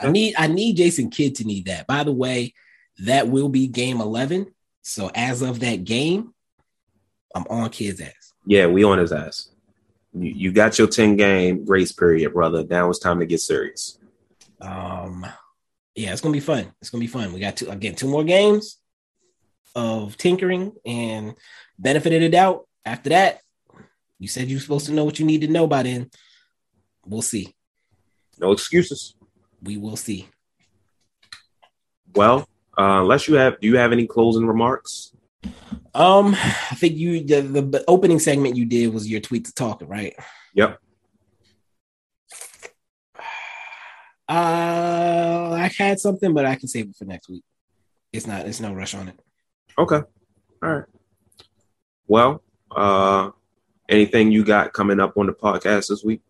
Speaker 3: I need I need Jason Kidd to need that. By the way, that will be game 11. So as of that game, I'm on Kidd's ass.
Speaker 2: Yeah, we on his ass. You, you got your 10 game grace period, brother. Now it's time to get serious.
Speaker 3: Um yeah, it's gonna be fun. It's gonna be fun. We got two again, two more games of tinkering and benefit of the doubt. After that, you said you were supposed to know what you need to know by then. We'll see.
Speaker 2: No excuses.
Speaker 3: We will see.
Speaker 2: Well, uh, unless you have, do you have any closing remarks?
Speaker 3: Um, I think you the, the opening segment you did was your tweet to talk, right?
Speaker 2: Yep. (sighs)
Speaker 3: Uh, I had something, but I can save it for next week. It's not. It's no rush on it.
Speaker 2: Okay. All right. Well, uh, Anything you got coming up on the podcast this week?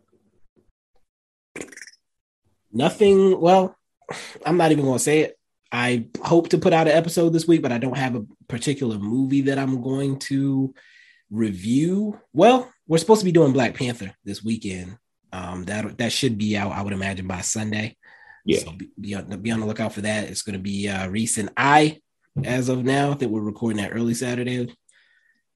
Speaker 3: Nothing. Well, I'm not even going to say it. I hope to put out an episode this week, but I don't have a particular movie that I'm going to review. Well, we're supposed to be doing Black Panther this weekend. Um, that that should be out, I would imagine, by Sunday.
Speaker 2: Yeah.
Speaker 3: So be, be, on, be on the lookout for that. It's going to be uh, recent. I, as of now, that we're recording that early Saturday.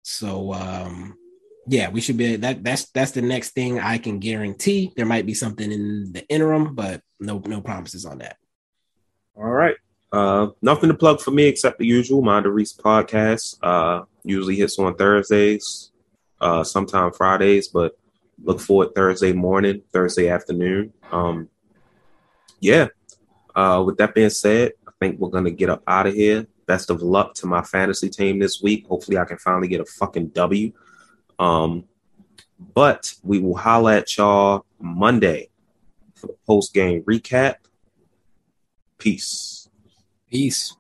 Speaker 3: So um, yeah, we should be that that's that's the next thing I can guarantee. There might be something in the interim, but no no promises on that.
Speaker 2: All right. Uh, nothing to plug for me except the usual Mind Reese podcast. Uh, usually hits on Thursdays, uh, sometime Fridays, but look forward Thursday morning, Thursday afternoon. Um, yeah. Uh, with that being said, I think we're gonna get up out of here. Best of luck to my fantasy team this week. Hopefully, I can finally get a fucking W. Um, but we will holler at y'all Monday for the post game recap. Peace.
Speaker 3: Peace.